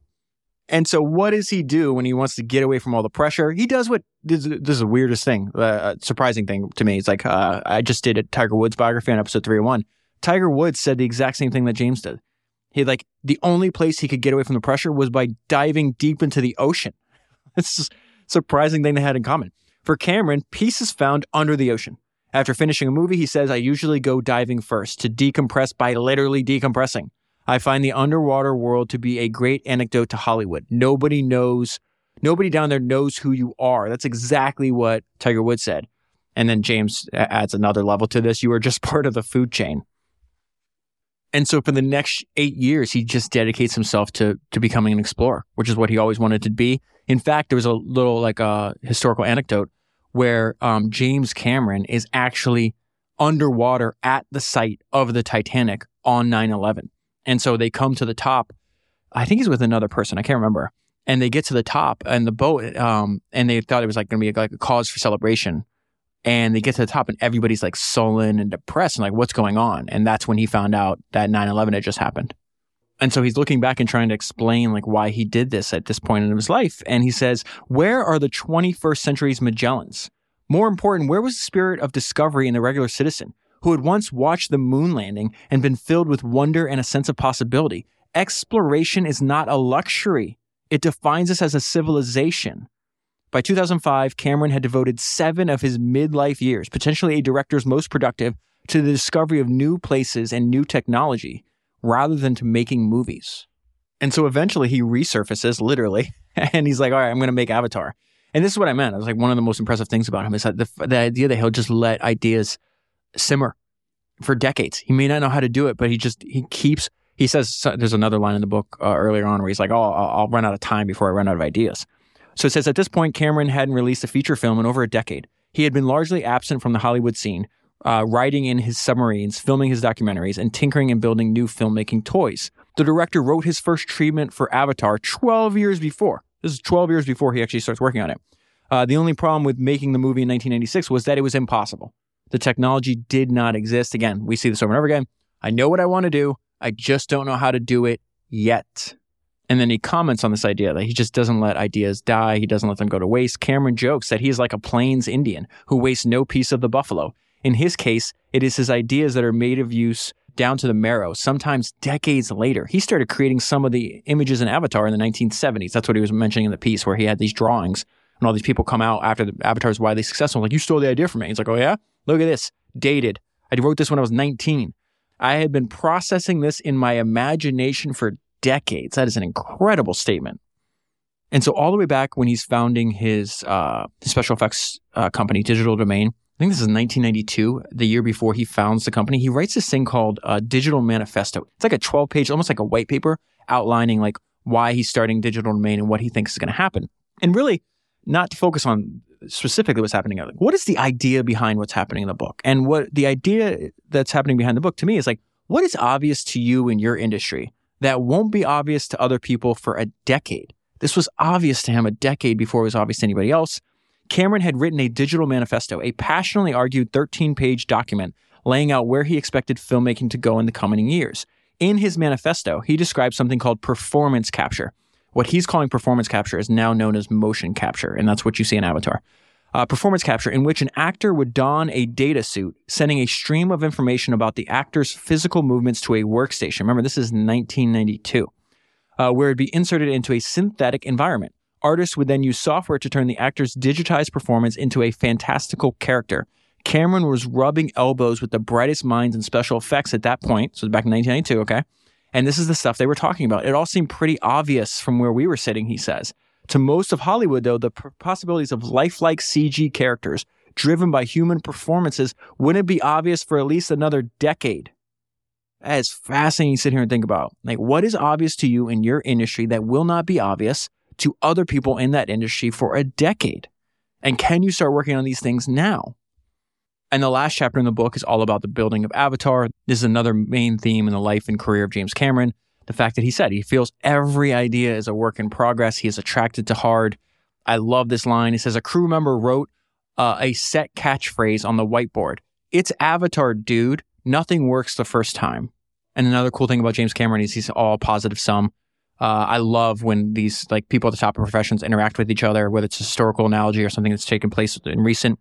And so, what does he do when he wants to get away from all the pressure? He does what this, this is the weirdest thing, uh, surprising thing to me. It's like uh, I just did a Tiger Woods biography on episode 301. Tiger Woods said the exact same thing that James did. He like the only place he could get away from the pressure was by diving deep into the ocean. It's a surprising thing they had in common. For Cameron, peace is found under the ocean. After finishing a movie, he says, I usually go diving first to decompress by literally decompressing. I find the underwater world to be a great anecdote to Hollywood. Nobody knows, nobody down there knows who you are. That's exactly what Tiger Woods said. And then James adds another level to this. You are just part of the food chain. And so for the next eight years, he just dedicates himself to to becoming an explorer, which is what he always wanted to be. In fact, there was a little like a uh, historical anecdote where um, James Cameron is actually underwater at the site of the Titanic on 9/11, and so they come to the top. I think he's with another person. I can't remember. And they get to the top and the boat, um, and they thought it was like going to be like a cause for celebration and they get to the top and everybody's like sullen and depressed and like what's going on? And that's when he found out that 9-11 had just happened. And so he's looking back and trying to explain like why he did this at this point in his life. And he says where are the 21st century's magellans? More important where was the spirit of discovery in the regular citizen who had once watched the moon landing and been filled with wonder and a sense of possibility? Exploration is not a luxury. It defines us as a civilization by 2005, Cameron had devoted seven of his midlife years, potentially a director's most productive, to the discovery of new places and new technology rather than to making movies. And so eventually he resurfaces, literally, and he's like, all right, I'm going to make Avatar. And this is what I meant. It was like one of the most impressive things about him is that the, the idea that he'll just let ideas simmer for decades. He may not know how to do it, but he just, he keeps, he says, there's another line in the book uh, earlier on where he's like, oh, I'll, I'll run out of time before I run out of ideas. So it says at this point, Cameron hadn't released a feature film in over a decade. He had been largely absent from the Hollywood scene, uh, writing in his submarines, filming his documentaries, and tinkering and building new filmmaking toys. The director wrote his first treatment for Avatar 12 years before. This is 12 years before he actually starts working on it. Uh, the only problem with making the movie in 1996 was that it was impossible. The technology did not exist. Again, we see this over and over again. I know what I want to do. I just don't know how to do it yet. And then he comments on this idea that he just doesn't let ideas die. He doesn't let them go to waste. Cameron jokes that he's like a plains Indian who wastes no piece of the buffalo. In his case, it is his ideas that are made of use down to the marrow. Sometimes decades later, he started creating some of the images in Avatar in the 1970s. That's what he was mentioning in the piece where he had these drawings and all these people come out after the Avatar is widely successful. Like, you stole the idea from me. He's like, oh yeah? Look at this. Dated. I wrote this when I was 19. I had been processing this in my imagination for decades. That is an incredible statement. And so, all the way back when he's founding his, uh, special effects uh, company, Digital Domain, I think this is 1992, the year before he founds the company. He writes this thing called uh, Digital Manifesto. It's like a 12 page, almost like a white paper outlining like why he's starting Digital Domain and what he thinks is going to happen. And really, not to focus on specifically what's happening. Like, what is the idea behind what's happening in the book? And what the idea that's happening behind the book to me is like, what is obvious to you in your industry that won't be obvious to other people for a decade. This was obvious to him a decade before it was obvious to anybody else. Cameron had written a digital manifesto, a passionately argued 13 page document laying out where he expected filmmaking to go in the coming years. In his manifesto, he described something called performance capture. What he's calling performance capture is now known as motion capture, and that's what you see in Avatar. Uh, performance capture, in which an actor would don a data suit, sending a stream of information about the actor's physical movements to a workstation. Remember, this is 1992, uh, where it'd be inserted into a synthetic environment. Artists would then use software to turn the actor's digitized performance into a fantastical character. Cameron was rubbing elbows with the brightest minds in special effects at that point. So back in 1992, okay? And this is the stuff they were talking about. It all seemed pretty obvious from where we were sitting, he says. To most of Hollywood, though, the possibilities of lifelike CG characters driven by human performances wouldn't be obvious for at least another decade. That is fascinating to sit here and think about. Like, what is obvious to you in your industry that will not be obvious to other people in that industry for a decade? And can you start working on these things now? And the last chapter in the book is all about the building of Avatar. This is another main theme in the life and career of James Cameron. The fact that he said he feels every idea is a work in progress. He is attracted to hard. I love this line. He says a crew member wrote uh, a set catchphrase on the whiteboard. It's Avatar, dude. Nothing works the first time. And another cool thing about James Cameron is he's all positive sum. Uh, I love when these like people at the top of professions interact with each other, whether it's a historical analogy or something that's taken place in recent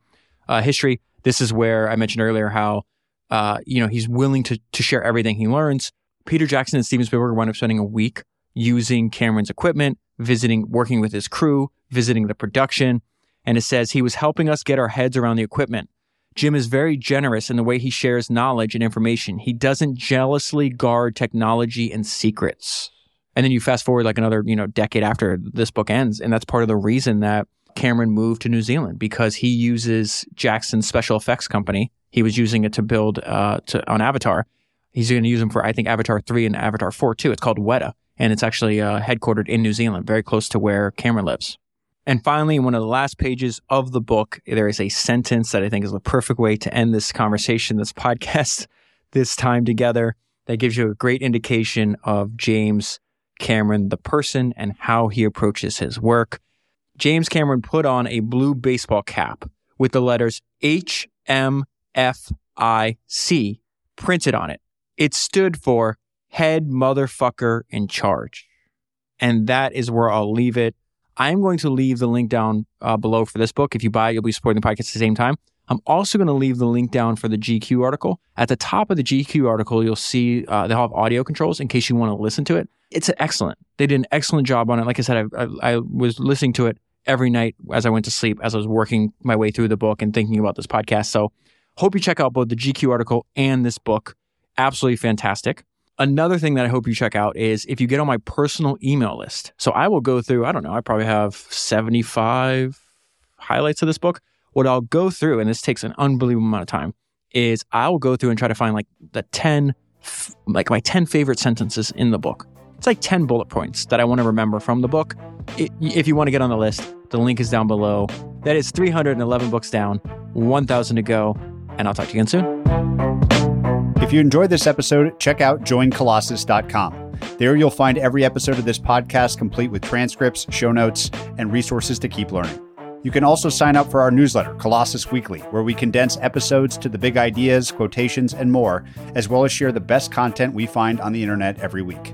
uh, history. This is where I mentioned earlier how uh, you know he's willing to to share everything he learns. Peter Jackson and Steven Spielberg wound up spending a week using Cameron's equipment, visiting, working with his crew, visiting the production, and it says he was helping us get our heads around the equipment. Jim is very generous in the way he shares knowledge and information. He doesn't jealously guard technology and secrets. And then you fast forward like another, you know, decade after this book ends, and that's part of the reason that Cameron moved to New Zealand because he uses Jackson's special effects company. He was using it to build uh, to, on Avatar. He's going to use them for I think Avatar three and Avatar four too. It's called Weta, and it's actually uh, headquartered in New Zealand, very close to where Cameron lives. And finally, in one of the last pages of the book, there is a sentence that I think is the perfect way to end this conversation, this podcast, this time together. That gives you a great indication of James Cameron, the person, and how he approaches his work. James Cameron put on a blue baseball cap with the letters H M F I C printed on it. It stood for head motherfucker in charge. And that is where I'll leave it. I'm going to leave the link down uh, below for this book. If you buy it, you'll be supporting the podcast at the same time. I'm also going to leave the link down for the GQ article. At the top of the GQ article, you'll see uh, they'll have audio controls in case you want to listen to it. It's excellent. They did an excellent job on it. Like I said, I, I, I was listening to it every night as I went to sleep, as I was working my way through the book and thinking about this podcast. So hope you check out both the GQ article and this book. Absolutely fantastic. Another thing that I hope you check out is if you get on my personal email list. So I will go through, I don't know, I probably have 75 highlights of this book. What I'll go through, and this takes an unbelievable amount of time, is I will go through and try to find like the 10, like my 10 favorite sentences in the book. It's like 10 bullet points that I want to remember from the book. If you want to get on the list, the link is down below. That is 311 books down, 1,000 to go, and I'll talk to you again soon.
If you enjoyed this episode, check out joincolossus.com. There you'll find every episode of this podcast complete with transcripts, show notes, and resources to keep learning. You can also sign up for our newsletter, Colossus Weekly, where we condense episodes to the big ideas, quotations, and more, as well as share the best content we find on the internet every week.